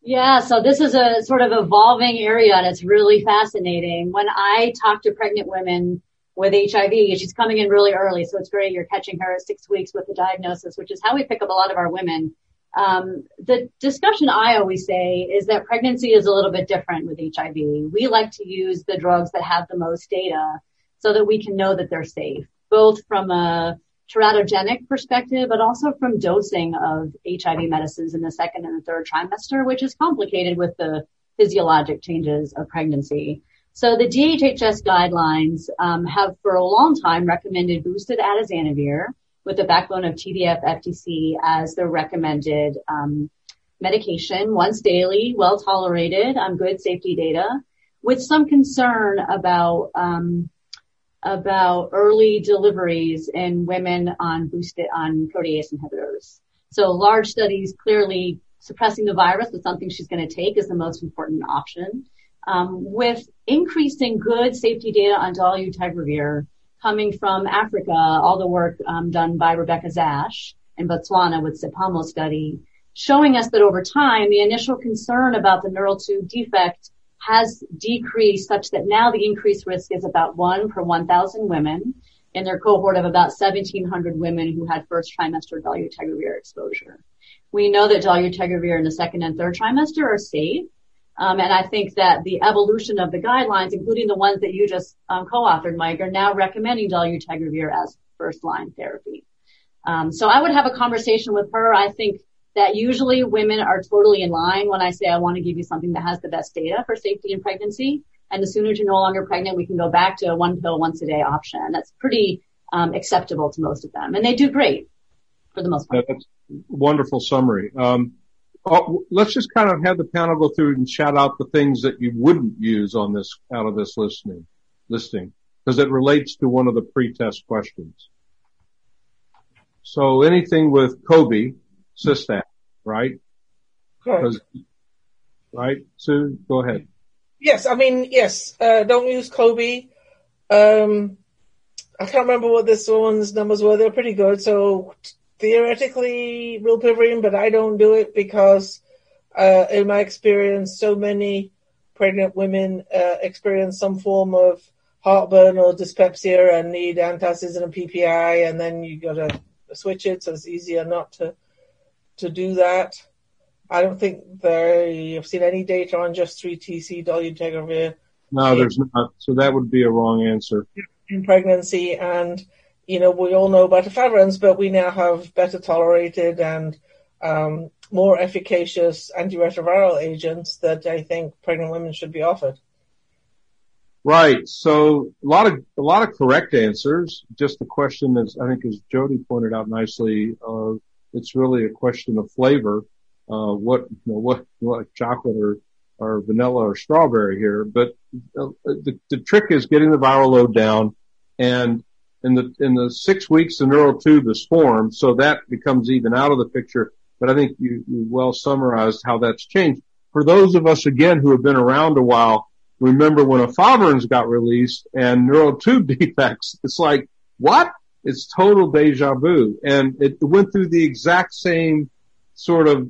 Yeah, so this is a sort of evolving area and it's really fascinating. When I talk to pregnant women with HIV, she's coming in really early, so it's great you're catching her at six weeks with the diagnosis, which is how we pick up a lot of our women. Um, the discussion I always say is that pregnancy is a little bit different with HIV. We like to use the drugs that have the most data so that we can know that they're safe, both from a teratogenic perspective, but also from dosing of HIV medicines in the second and the third trimester, which is complicated with the physiologic changes of pregnancy. So the DHHS guidelines um, have for a long time recommended boosted atazanavir with the backbone of TDF FTC as the recommended um, medication once daily, well tolerated, on good safety data, with some concern about um, about early deliveries in women on boosted on protease inhibitors. So large studies clearly suppressing the virus is something she's going to take is the most important option. Um, with increasing good safety data on dolutegravir coming from Africa, all the work um, done by Rebecca Zash in Botswana with Tsepamo study, showing us that over time, the initial concern about the neural tube defect has decreased such that now the increased risk is about one per 1,000 women in their cohort of about 1,700 women who had first trimester dolutegravir exposure. We know that dolutegravir in the second and third trimester are safe. Um, and I think that the evolution of the guidelines, including the ones that you just um, co-authored, Mike, are now recommending dolutegravir as first line therapy. Um, so I would have a conversation with her. I think that usually women are totally in line when I say I want to give you something that has the best data for safety in pregnancy. And the sooner you're no longer pregnant, we can go back to a one pill once a day option. That's pretty acceptable to most of them, and they do great for the most part. That's wonderful summary. Oh, let's just kind of have the panel go through and shout out the things that you wouldn't use on this out of this listening listing because it relates to one of the pre-test questions. So anything with Kobe, Cystat, right? Correct. Right, Sue, go ahead. Yes, I mean, yes, uh, don't use Kobe. Um, I can't remember what this one's numbers were. They're pretty good. So theoretically, real rilpivirine, but I don't do it because, uh, in my experience, so many pregnant women uh, experience some form of heartburn or dyspepsia and need antacids and a PPI, and then you got to switch it. So it's easier not to to do that. I don't think they have seen any data on just 3TC dolutegravir. No, there's not. So that would be a wrong answer. In pregnancy, and you know we all know about efavirenz, but we now have better tolerated and um, more efficacious antiretroviral agents that I think pregnant women should be offered. Right. So a lot of a lot of correct answers. Just the question is, I think, as Jodie pointed out nicely, uh, it's really a question of flavor. Uh, what you know, what what chocolate or or vanilla or strawberry here, but uh, the, the trick is getting the viral load down and in the, in the six weeks the neural tube is formed, so that becomes even out of the picture. But I think you, you well summarized how that's changed. For those of us again who have been around a while, remember when a efavirenz got released and neural tube defects, it's like, what? It's total deja vu. And it went through the exact same sort of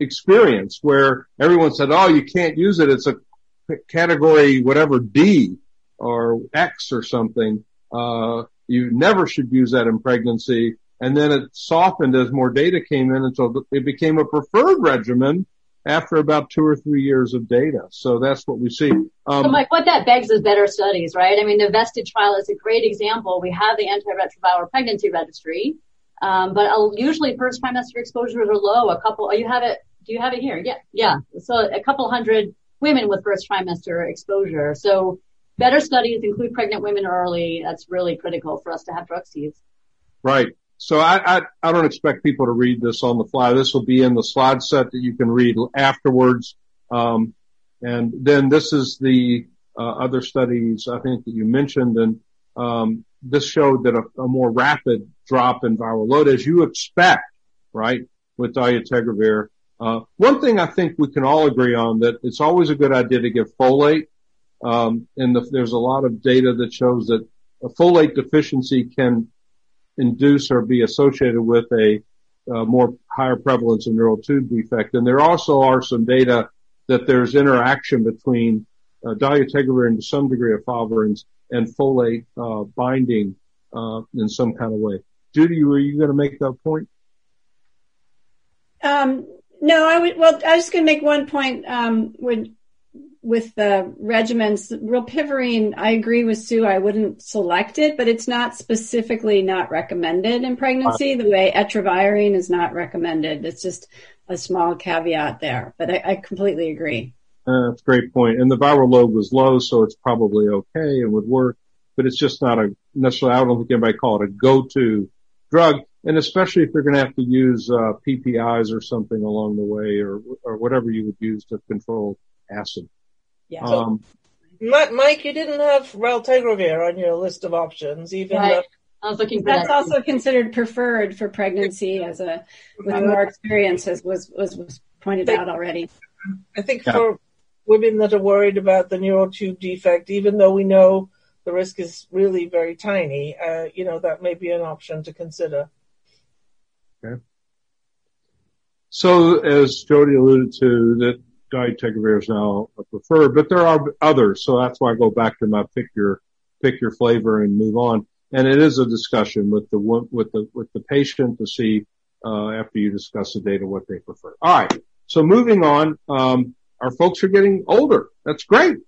experience where everyone said, oh, you can't use it. It's a category whatever D or X or something. Uh, you never should use that in pregnancy. And then it softened as more data came in so it became a preferred regimen after about two or three years of data. So that's what we see. Um, so Mike, what that begs is better studies, right? I mean, the VESTED trial is a great example. We have the antiretroviral pregnancy registry. Um, but usually first trimester exposures are low. A couple, oh, you have it do you have it here? Yeah. Yeah. So a couple hundred women with first trimester exposure. So better studies include pregnant women early. That's really critical for us to have drug use. Right. So I, I, I don't expect people to read this on the fly. This will be in the slide set that you can read afterwards. Um, and then this is the uh, other studies I think that you mentioned, and um, this showed that a, a, more rapid drop in viral load, as you expect, right, with dolutegravir uh, one thing I think we can all agree on that it's always a good idea to give folate. Um, and the, there's a lot of data that shows that a folate deficiency can induce or be associated with a, a more higher prevalence of neural tube defect. And there also are some data that there's interaction between uh, to some degree of efavirenz and folate uh, binding uh, in some kind of way. Judy, were you going to make that point? Um, no, I would. Well, I was going to make one point. Um, with the regimens, rilpivirine, I agree with Sue. I wouldn't select it, but it's not specifically not recommended in pregnancy. The way etravirine is not recommended. It's just a small caveat there, but I, I completely agree. Uh, that's a great point. And the viral load was low, so it's probably okay and would work, but it's just not a necessarily. I don't think anybody call it a go-to drug and especially if you're going to have to use uh, PPIs or something along the way, or or whatever you would use to control acid. Yeah. Um, Mike, you didn't have raltegravir on your list of options, even right. though. I was looking That's that. also considered preferred for pregnancy as a with more experience, as was was, was pointed out already. I think yeah. for women that are worried about the neural tube defect, even though we know the risk is really very tiny, uh, you know that may be an option to consider. Okay. So as Jodie alluded to, that dolutegravir is now preferred, but there are others. So that's why I go back to my pick your pick your flavor and move on. And it is a discussion with the with the with the patient to see uh, after you discuss the data what they prefer. All right. So moving on, um, our folks are getting older. That's great,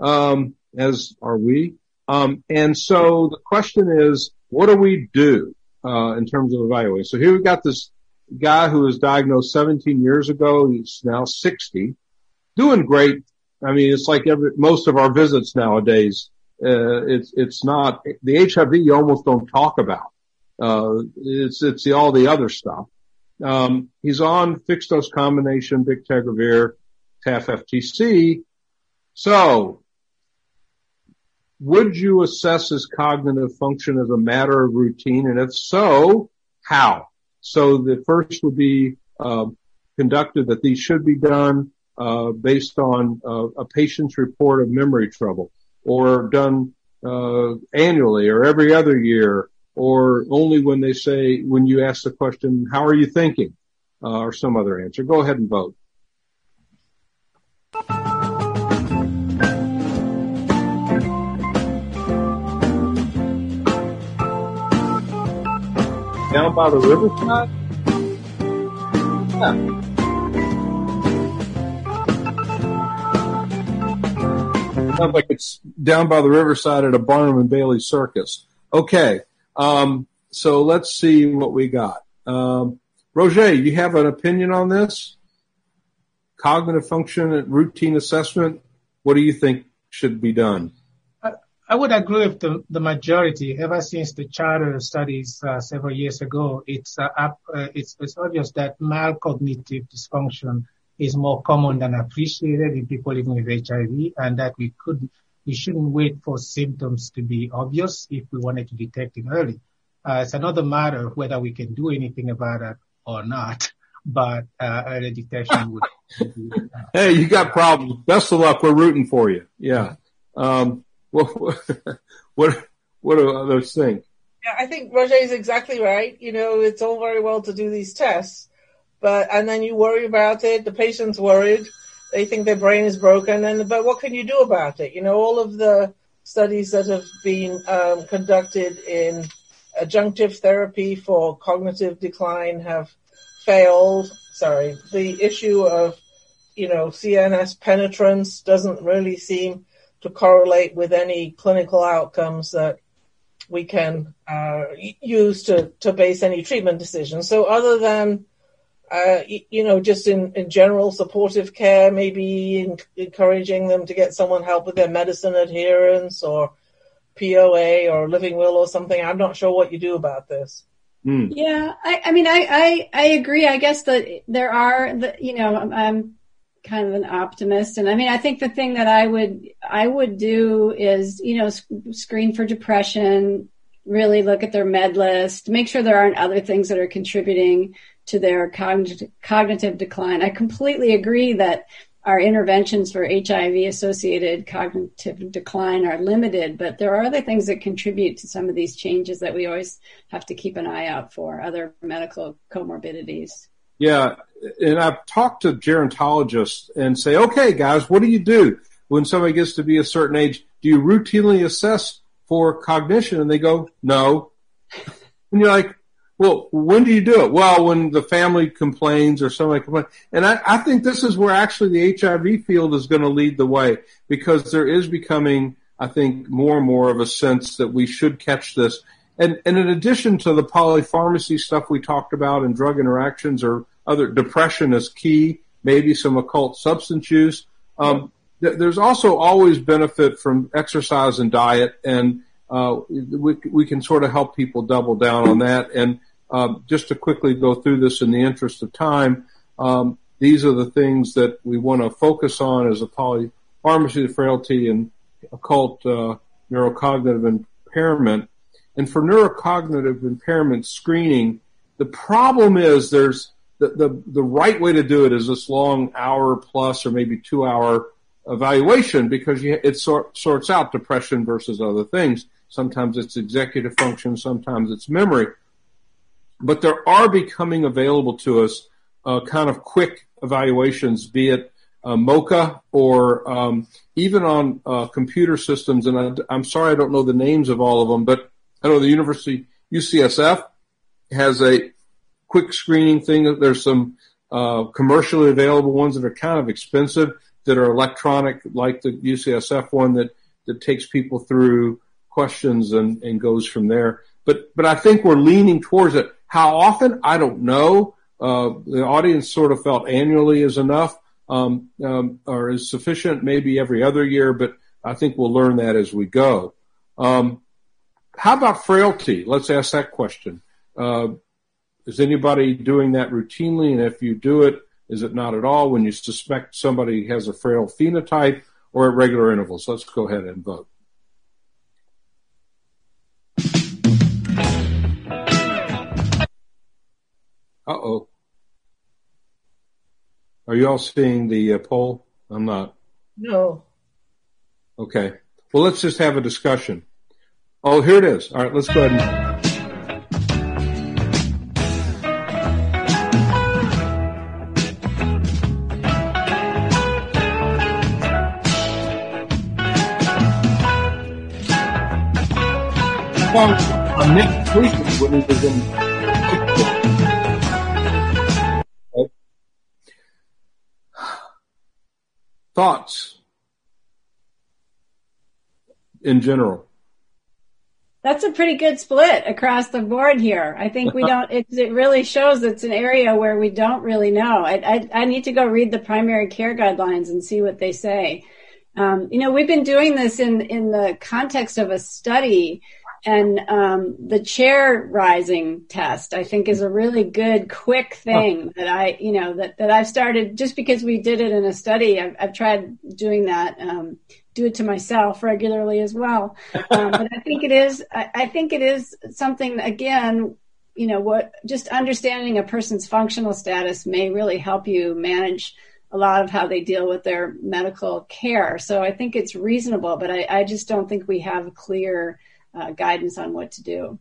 um, as are we. Um, and so the question is, what do we do? uh, in terms of evaluating. So here we've got this guy who was diagnosed 17 years ago. He's now 60, doing great. I mean, it's like every, most of our visits nowadays. Uh, it's, it's not the HIV you almost don't talk about. Uh, it's, it's the, all the other stuff. Um, he's on fixed dose combination, bictegravir, TAF FTC. So would you assess his cognitive function as a matter of routine? And if so, how? So the first would be uh, conducted that these should be done based on uh, a patient's report of memory trouble or done uh, annually or every other year or only when they say, when you ask the question, how are you thinking? Uh, or some other answer. Go ahead and vote. down by the riverside? Yeah. Sounds like it's down by the riverside at a Barnum and Bailey circus. Okay. Um, so let's see what we got. Um, Roger, you have an opinion on this? Cognitive function and routine assessment. What do you think should be done? I would agree with the, the majority. Ever since the CHARTER studies uh, several years ago, it's, uh, up, uh, it's, it's obvious that mild cognitive dysfunction is more common than appreciated in people living with HIV, and that we could we shouldn't wait for symptoms to be obvious if we wanted to detect it early. Uh, it's another matter whether we can do anything about it or not, but uh, early detection would. Be, uh, hey, you got problems. Best of luck. We're rooting for you. Yeah. Um, what what what do others think? Yeah, I think Roger is exactly right. You know, it's all very well to do these tests, but and then you worry about it. The patient's worried. They think their brain is broken, and but what can you do about it? You know, all of the studies that have been um, conducted in adjunctive therapy for cognitive decline have failed. Sorry, the issue of you know CNS penetrance doesn't really seem to correlate with any clinical outcomes that we can uh, use to, to base any treatment decisions. So other than, uh, you know, just in, in general supportive care, maybe in, encouraging them to get someone help with their medicine adherence or POA or living will or something. I'm not sure what you do about this. Mm. Yeah, I, I mean, I, I, I agree. I guess that there are, the, you know, I'm kind of an optimist. And I mean, I think the thing that I would, I would do is, you know, screen for depression, really look at their med list, make sure there aren't other things that are contributing to their cognitive, cognitive decline. I completely agree that our interventions for HIV associated cognitive decline are limited, but there are other things that contribute to some of these changes that we always have to keep an eye out for, other medical comorbidities. Yeah, and I've talked to gerontologists and say, okay, guys, what do you do when somebody gets to be a certain age? Do you routinely assess for cognition? And they go, no. And you're like, well, when do you do it? Well, when the family complains or somebody complains. And I, I think this is where actually the HIV field is going to lead the way because there is becoming, I think, more and more of a sense that we should catch this. And, and in addition to the polypharmacy stuff we talked about and drug interactions or other depression is key, maybe some occult substance use. Um, th- there's also always benefit from exercise and diet, and uh, we, we can sort of help people double down on that. And um, just to quickly go through this in the interest of time, um, these are the things that we want to focus on as a polypharmacy frailty and occult uh, neurocognitive impairment. And for neurocognitive impairment screening, the problem is there's the, the, the right way to do it is this long hour plus or maybe two hour evaluation because you, it sort, sorts out depression versus other things. Sometimes it's executive function, sometimes it's memory. But there are becoming available to us uh, kind of quick evaluations, be it uh, MoCA or um, even on uh, computer systems. And I, am sorry I don't know the names of all of them, but I know the University UCSF has a quick screening thing. There's some uh, commercially available ones that are kind of expensive that are electronic, like the UCSF one that that takes people through questions and, and goes from there. But but I think we're leaning towards it. How often? I don't know. Uh, the audience sort of felt annually is enough um, um, or is sufficient, maybe every other year. But I think we'll learn that as we go. Um, how about frailty? Let's ask that question. Uh, is anybody doing that routinely? And if you do it, is it not at all when you suspect somebody has a frail phenotype or at regular intervals? Let's go ahead and vote. Uh oh. Are you all seeing the uh, poll? I'm not. No. Okay. Well, let's just have a discussion. Oh, here it is. All right, let's go ahead and. on Nick Freaky when was in. Thoughts in general? that's a pretty good split across the board here. I think we don't, it, it really shows it's an area where we don't really know. I, I, I need to go read the primary care guidelines and see what they say. Um, you know, we've been doing this in, in the context of a study and um, the chair rising test, I think, is a really good, quick thing that I, you know, that, that I've started just because we did it in a study. I've, I've tried doing that, um, do it to myself regularly as well. Um, but I think it is, I, I think it is something again, you know, what just understanding a person's functional status may really help you manage a lot of how they deal with their medical care. So I think it's reasonable, but I, I just don't think we have clear uh, guidance on what to do.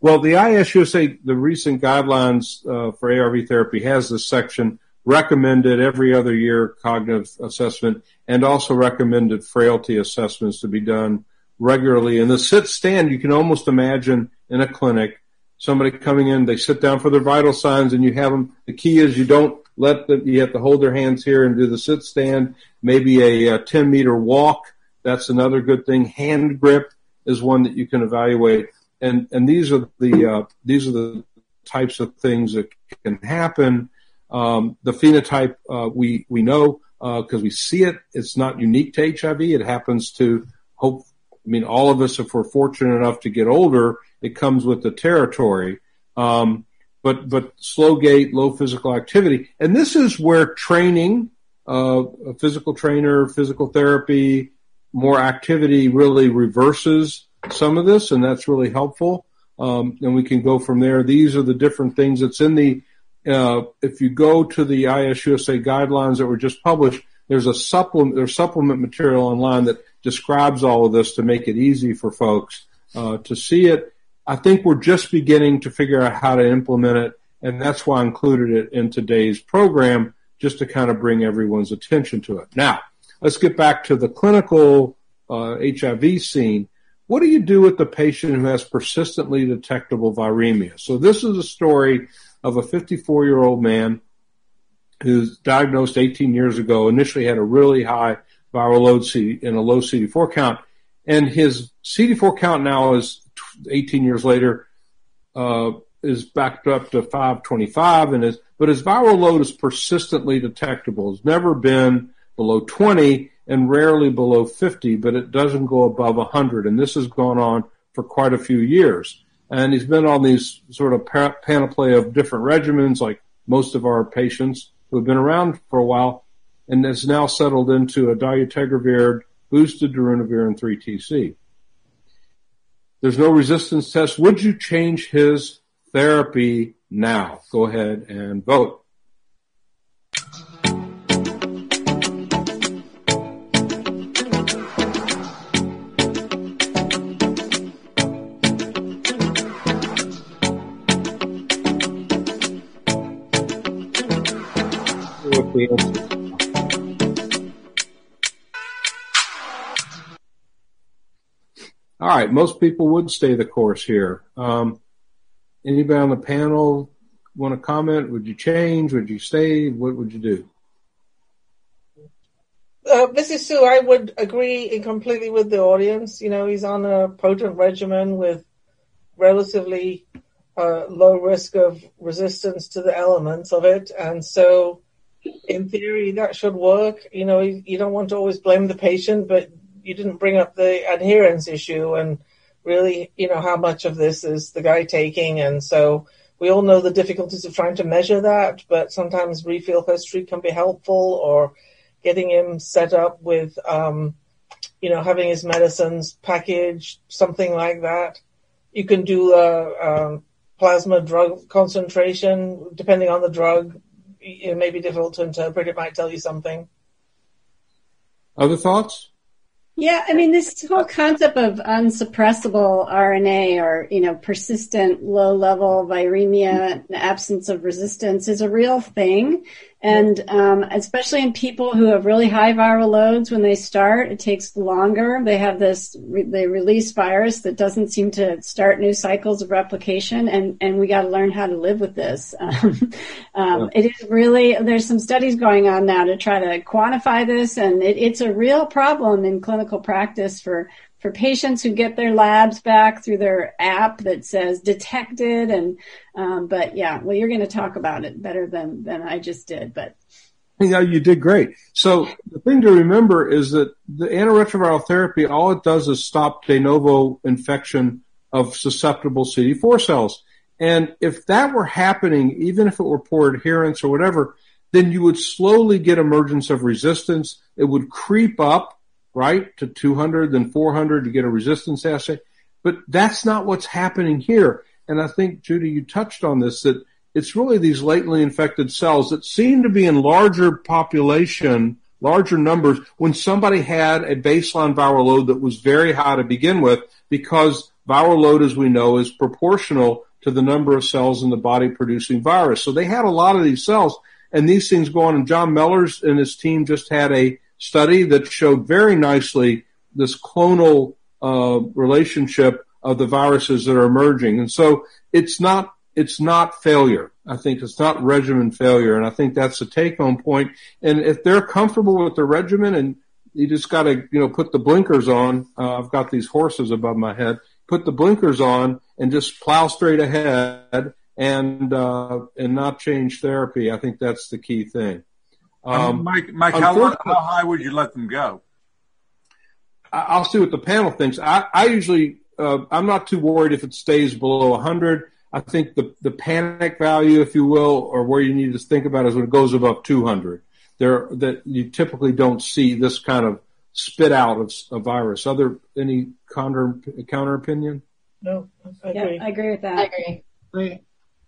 Well, the IAS-USA, the recent guidelines uh, for ARV therapy has this section recommended every other year cognitive assessment and also recommended frailty assessments to be done regularly. And the sit stand, you can almost imagine in a clinic, somebody coming in, they sit down for their vital signs and you have them. The key is you don't let them, you have to hold their hands here and do the sit stand, maybe a, a 10 meter walk. That's another good thing. Hand grip is one that you can evaluate. And, and these are the, uh, these are the types of things that can happen. Um, the phenotype, uh, we, we know, uh, cause we see it. It's not unique to HIV. It happens to hope, I mean, all of us, if we're fortunate enough to get older, it comes with the territory. Um, but, but slow gait, low physical activity. And this is where training, uh, a physical trainer, physical therapy, more activity really reverses some of this, and that's really helpful. Um, and we can go from there. These are the different things that's in the. Uh, if you go to the IAS-USA guidelines that were just published, there's a supplement. There's supplement material online that describes all of this to make it easy for folks uh, to see it. I think we're just beginning to figure out how to implement it, and that's why I included it in today's program, just to kind of bring everyone's attention to it. Now, let's get back to the clinical uh, HIV scene. What do you do with the patient who has persistently detectable viremia? So this is a story of a 54 year old man who's diagnosed 18 years ago, initially had a really high viral load C and a low CD4 count. And his CD4 count now is 18 years later, uh, is backed up to 525 and is, but his viral load is persistently detectable. It's never been below 20 and rarely below 50, but it doesn't go above 100. And this has gone on for quite a few years. And he's been on these sort of panoply of different regimens, like most of our patients who have been around for a while, and has now settled into a dolutegravir, boosted darunavir, and 3TC. There's no resistance test. Would you change his therapy now? Go ahead and vote. All right, most people would stay the course here. Um, anybody on the panel want to comment? Would you change? Would you stay? What would you do? Uh, Mrs. Sue, I would agree completely with the audience. You know, he's on a potent regimen with relatively uh, low risk of resistance to the elements of it, and so in theory, that should work. You know, you, don't want to always blame the patient, but you didn't bring up the adherence issue and really, you know, how much of this is the guy taking. And so we all know the difficulties of trying to measure that, but sometimes refill history can be helpful or getting him set up with, um, you know, having his medicines packaged, something like that. You can do a, a plasma drug concentration depending on the drug it may be difficult to interpret. It might tell you something. Other thoughts? Yeah, I mean, this whole concept of unsuppressible RNA or, you know, persistent low level viremia, absence of resistance is a real thing. And um, especially in people who have really high viral loads when they start, it takes longer. They have this, they release virus that doesn't seem to start new cycles of replication, and, and we got to learn how to live with this. Um, um, it is really, there's some studies going on now to try to quantify this, and it, it's a real problem in clinical practice for for patients who get their labs back through their app that says detected and, um, but yeah, well, you're going to talk about it better than, than I just did, but. Yeah, you did great. So the thing to remember is that the antiretroviral therapy, all it does is stop de novo infection of susceptible CD4 cells. And if that were happening, even if it were poor adherence or whatever, then you would slowly get emergence of resistance. It would creep up, right, to 200, then 400 to get a resistance assay. But that's not what's happening here. And I think, Judy, you touched on this, that it's really these latently infected cells that seem to be in larger population, larger numbers when somebody had a baseline viral load that was very high to begin with because viral load, as we know, is proportional to the number of cells in the body producing virus. So they had a lot of these cells and these things go on. And John Mellors and his team just had a study that showed very nicely this clonal uh, relationship of the viruses that are emerging. And so it's not it's not failure. I think it's not regimen failure, and I think that's the take home point. And if they're comfortable with the regimen, and you just got to you know put the blinkers on. Uh, I've got these horses above my head. Put the blinkers on and just plow straight ahead and uh, and not change therapy. I think that's the key thing. Um, Mike, Mike, how, how high would you let them go? I'll see what the panel thinks. I, I usually uh, I'm not too worried if it stays below 100. I think the the panic value, if you will, or where you need to think about is when it goes above 200. There that you typically don't see this kind of spit out of a virus. Other any counter counter opinion? No, I agree. Yeah, I agree with that. I agree.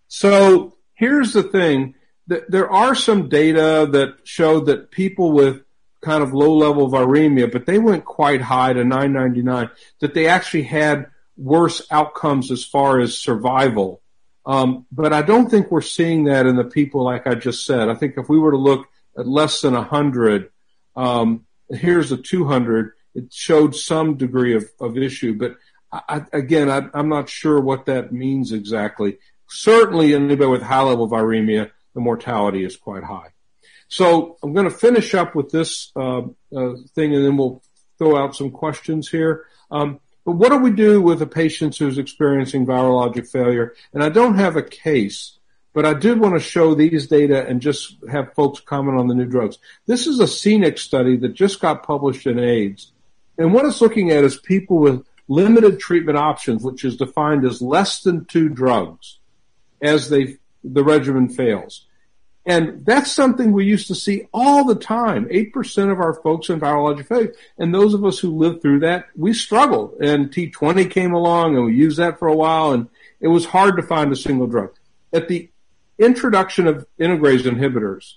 So here's the thing: there are some data that show that people with kind of low level viremia, but they went quite high to 999, that they actually had worse outcomes as far as survival. Um, but I don't think we're seeing that in the people like I just said. I think if we were to look at less than 100, um, here's a 200, it showed some degree of, of issue. But I, again, I, I'm not sure what that means exactly. Certainly, anybody with high level viremia, the mortality is quite high. So I'm going to finish up with this uh, uh, thing, and then we'll throw out some questions here. Um, but what do we do with a patient who's experiencing virologic failure? And I don't have a case, but I did want to show these data and just have folks comment on the new drugs. This is a CNICS study that just got published in AIDS. And what it's looking at is people with limited treatment options, which is defined as less than two drugs as they, the regimen fails. And that's something we used to see all the time. 8% of our folks in virologic failure. And those of us who lived through that, we struggled. And T20 came along and we used that for a while and it was hard to find a single drug. At the introduction of integrase inhibitors,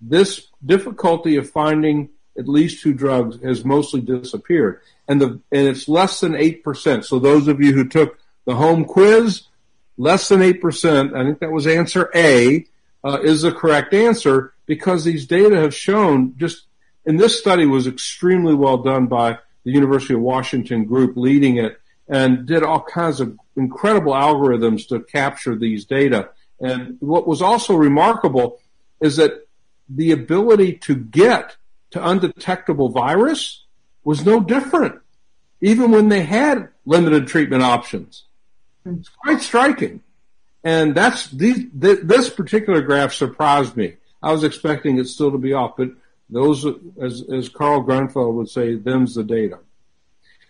this difficulty of finding at least two drugs has mostly disappeared. And the, and it's less than 8%. So those of you who took the home quiz, less than 8%, I think that was answer A, uh, is the correct answer because these data have shown just, and this study was extremely well done by the University of Washington group leading it and did all kinds of incredible algorithms to capture these data. And what was also remarkable is that the ability to get to undetectable virus was no different, even when they had limited treatment options. It's quite striking. And that's these, th- this particular graph surprised me. I was expecting it still to be off, but those, as, as Carl Grunfeld would say, them's the data.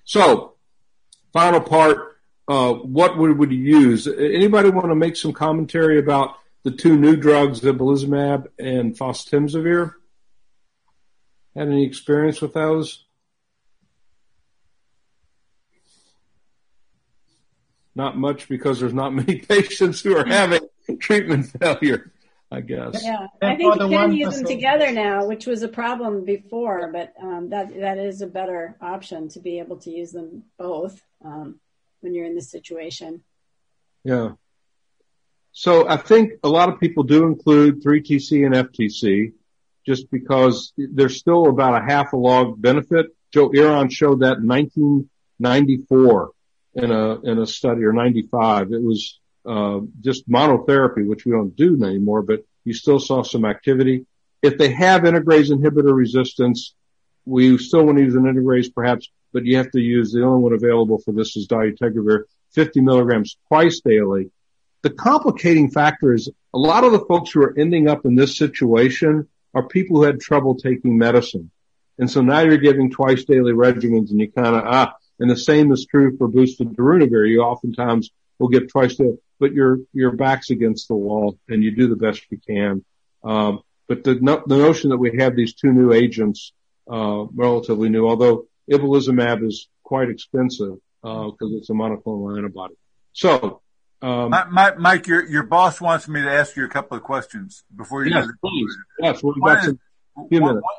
So, final part, uh, what would, you use? Anybody want to make some commentary about the two new drugs, ibalizumab and fostemsavir? Had any experience with those? Not much because there's not many patients who are having treatment failure. I guess. Yeah, I think you can use them together now, which was a problem before, but um, that that is a better option to be able to use them both um, when you're in this situation. Yeah. So I think a lot of people do include 3TC and FTC just because there's still about a half a log benefit. Joe Eron showed that in 1994 in a in a study or 95. It was uh, just monotherapy, which we don't do anymore, but you still saw some activity. If they have integrase inhibitor resistance, we still want to use an integrase perhaps but you have to use the only one available for this is dolutegravir, 50 milligrams twice daily. The complicating factor is a lot of the folks who are ending up in this situation are people who had trouble taking medicine. And so now you're giving twice daily regimens and you kind of, ah, and the same is true for boosted darunavir. You oftentimes will get twice daily, but your, your back's against the wall and you do the best you can. Um, but the, no, the notion that we have these two new agents, uh, relatively new, although ibalizumab is quite expensive, uh, because it's a monoclonal antibody. So, um, Mike, Mike, your, your boss wants me to ask you a couple of questions before you yes, please. Yes, we've One got is- some, few one- minutes. one-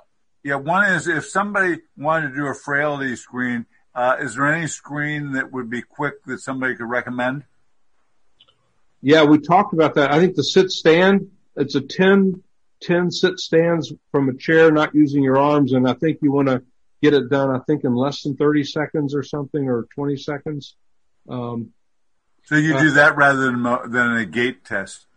yeah, one is if somebody wanted to do a frailty screen, uh, is there any screen that would be quick that somebody could recommend? Yeah, we talked about that. I think the sit stand, it's a 10, 10 sit stands from a chair, not using your arms. And I think you want to get it done, I think in less than 30 seconds or something or 20 seconds. Um, So you Uh, do that rather than, than a gait test.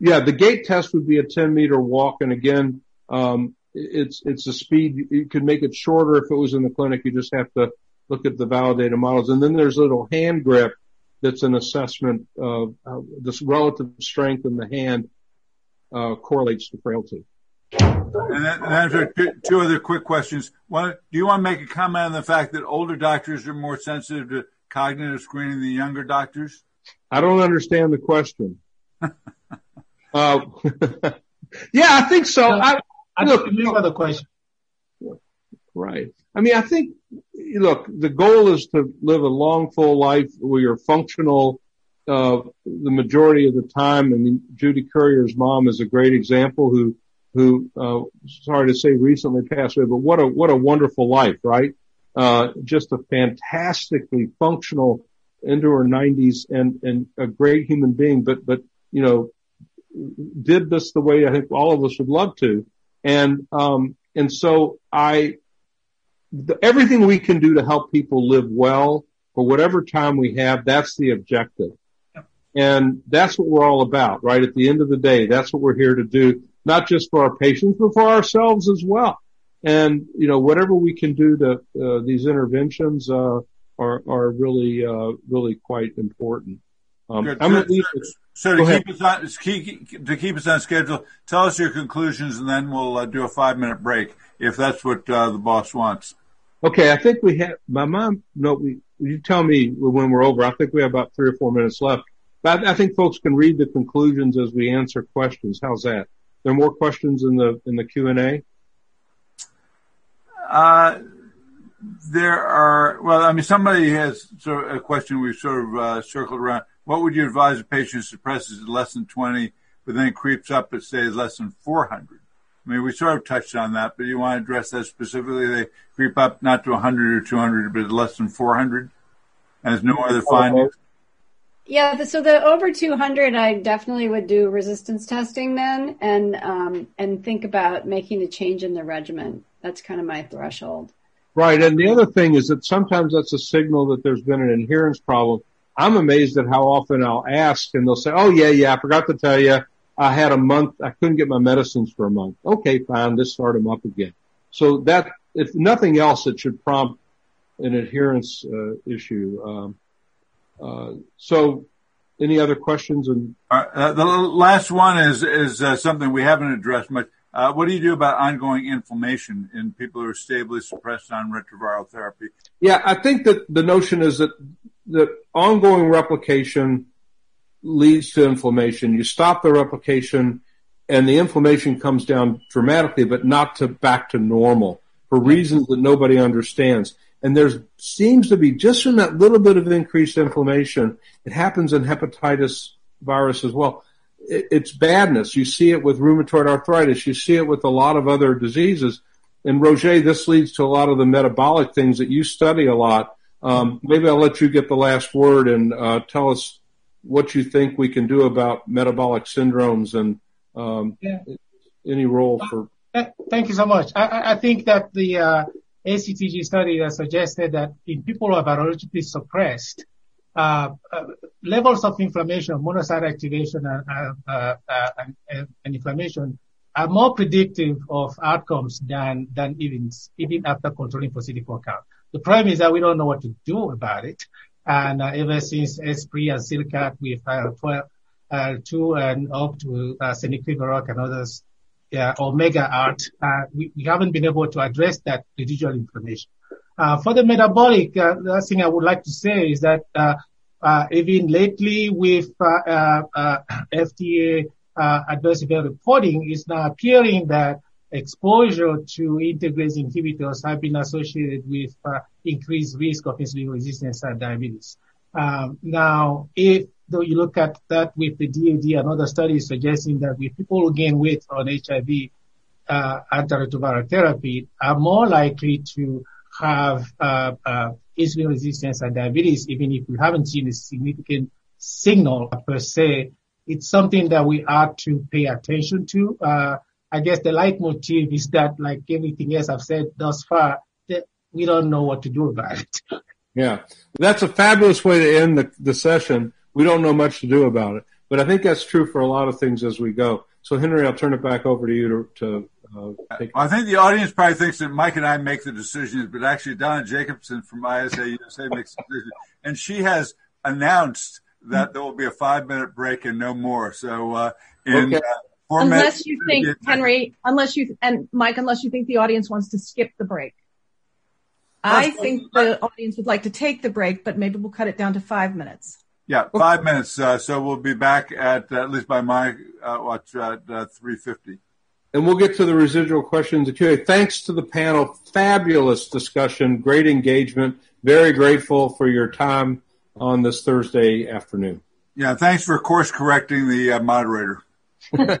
yeah, the gait test would be a 10 meter walk. And again, um, it's, it's a speed. You could make it shorter if it was in the clinic. You just have to look at the validated models. And then there's a little hand grip that's an assessment of uh, this relative strength in the hand, uh, correlates to frailty. And then, and then two, two other quick questions. One, do you want to make a comment on the fact that older doctors are more sensitive to cognitive screening than younger doctors? I don't understand the question. uh, yeah, I think so. I, I Look, don't the question. Right. I mean, I think, look, the goal is to live a long, full life where you're functional, uh, the majority of the time. I mean, Judy Currier's mom is a great example who, who, uh, sorry to say recently passed away, but what a, what a wonderful life, right? Uh, just a fantastically functional into her nineties and, and a great human being, but, but, you know, did this the way I think all of us would love to. And, um, and so I, the, everything we can do to help people live well for whatever time we have, that's the objective. And that's what we're all about, right? At the end of the day, that's what we're here to do, not just for our patients, but for ourselves as well. And, you know, whatever we can do to, uh, these interventions, uh, are, are really, uh, really quite important. Um, Good. I'm leave So- So to keep us on to keep us on schedule, tell us your conclusions, and then we'll uh, do a five minute break if that's what uh, the boss wants. Okay, I think we have, my mom, no, we, you tell me when we're over. I think we have about three or four minutes left. But I, I think folks can read the conclusions as we answer questions. How's that? There are more questions in the, in the Q and A? Uh, there are well, I mean, somebody has sort of a question we've sort of uh, circled around. What would you advise a patient who suppresses less than twenty, but then creeps up at say less than four hundred? I mean, we sort of touched on that, but you want to address that specifically? They creep up not to 100 or 200, but less than 400, as no other findings. Yeah, so the over 200, I definitely would do resistance testing then, and um, and think about making a change in the regimen. That's kind of my threshold. Right. And the other thing is that sometimes that's a signal that there's been an adherence problem. I'm amazed at how often I'll ask and they'll say, Oh yeah, yeah, I forgot to tell you. I had a month. I couldn't get my medicines for a month. Okay, fine. Let's start them up again. So that, if nothing else, it should prompt an adherence uh, issue. Um, uh, so any other questions? And Uh, the last one is is uh, something we haven't addressed much. Uh, what do you do about ongoing inflammation in people who are stably suppressed on retroviral therapy? Yeah, I think that the notion is that that ongoing replication leads to inflammation. You stop the replication and the inflammation comes down dramatically, but not to back to normal for reasons that nobody understands. And there seems to be just from that little bit of increased inflammation, it happens in hepatitis virus as well. It, it's badness. You see it with rheumatoid arthritis. You see it with a lot of other diseases. And Roger, this leads to a lot of the metabolic things that you study a lot. Um, maybe I'll let you get the last word and uh, tell us what you think we can do about metabolic syndromes and um, Yeah. any role for. Thank you so much. I- I, think that the uh, ACTG study has suggested that in people who are virologically suppressed, uh, uh, levels of inflammation, monocyte activation, and, uh, uh, uh, and, and, and inflammation are more predictive of outcomes than than even even after controlling for CD4 count. The problem is that we don't know what to do about it. And uh, ever since ESPRIT and SILCAAT with uh, 12, uh, 2 and up to uh, and others, yeah, Omega Art, uh, we, we haven't been able to address that residual inflammation. Uh, for the metabolic, uh, the last thing I would like to say is that uh, uh even lately with uh, uh, FDA adverse event reporting, it's now appearing that exposure to integrase inhibitors have been associated with increased risk of insulin resistance and diabetes. Um, now, if though you look at that with the DAD and other studies suggesting that people who gain weight on HIV, uh, antiretroviral therapy are more likely to have uh, uh, insulin resistance and diabetes, even if we haven't seen a significant signal per se. It's something that we ought to pay attention to. Uh, I guess the leitmotif is that, like everything else I've said thus far, that we don't know what to do about it. Yeah, that's a fabulous way to end the, the session. We don't know much to do about it, but I think that's true for a lot of things as we go. So, Henry, I'll turn it back over to you to, to uh, I think the audience probably thinks that Mike and I make the decisions, but actually Donna Jacobsen from IAS-USA makes the decision. And she has announced that there will be a five minute break and no more. So, uh, in, okay. uh, unless you think, Henry, unless you, and Mike, unless you think the audience wants to skip the break. I think the audience would like to take the break, but maybe we'll cut it down to five minutes. Yeah, five minutes. Uh, so we'll be back at at least by my uh, watch at uh, three fifty and we'll get to the residual questions Thanks to the panel. Fabulous discussion. Great engagement. Very grateful for your time on this Thursday afternoon. Yeah. Thanks for course correcting the uh, moderator.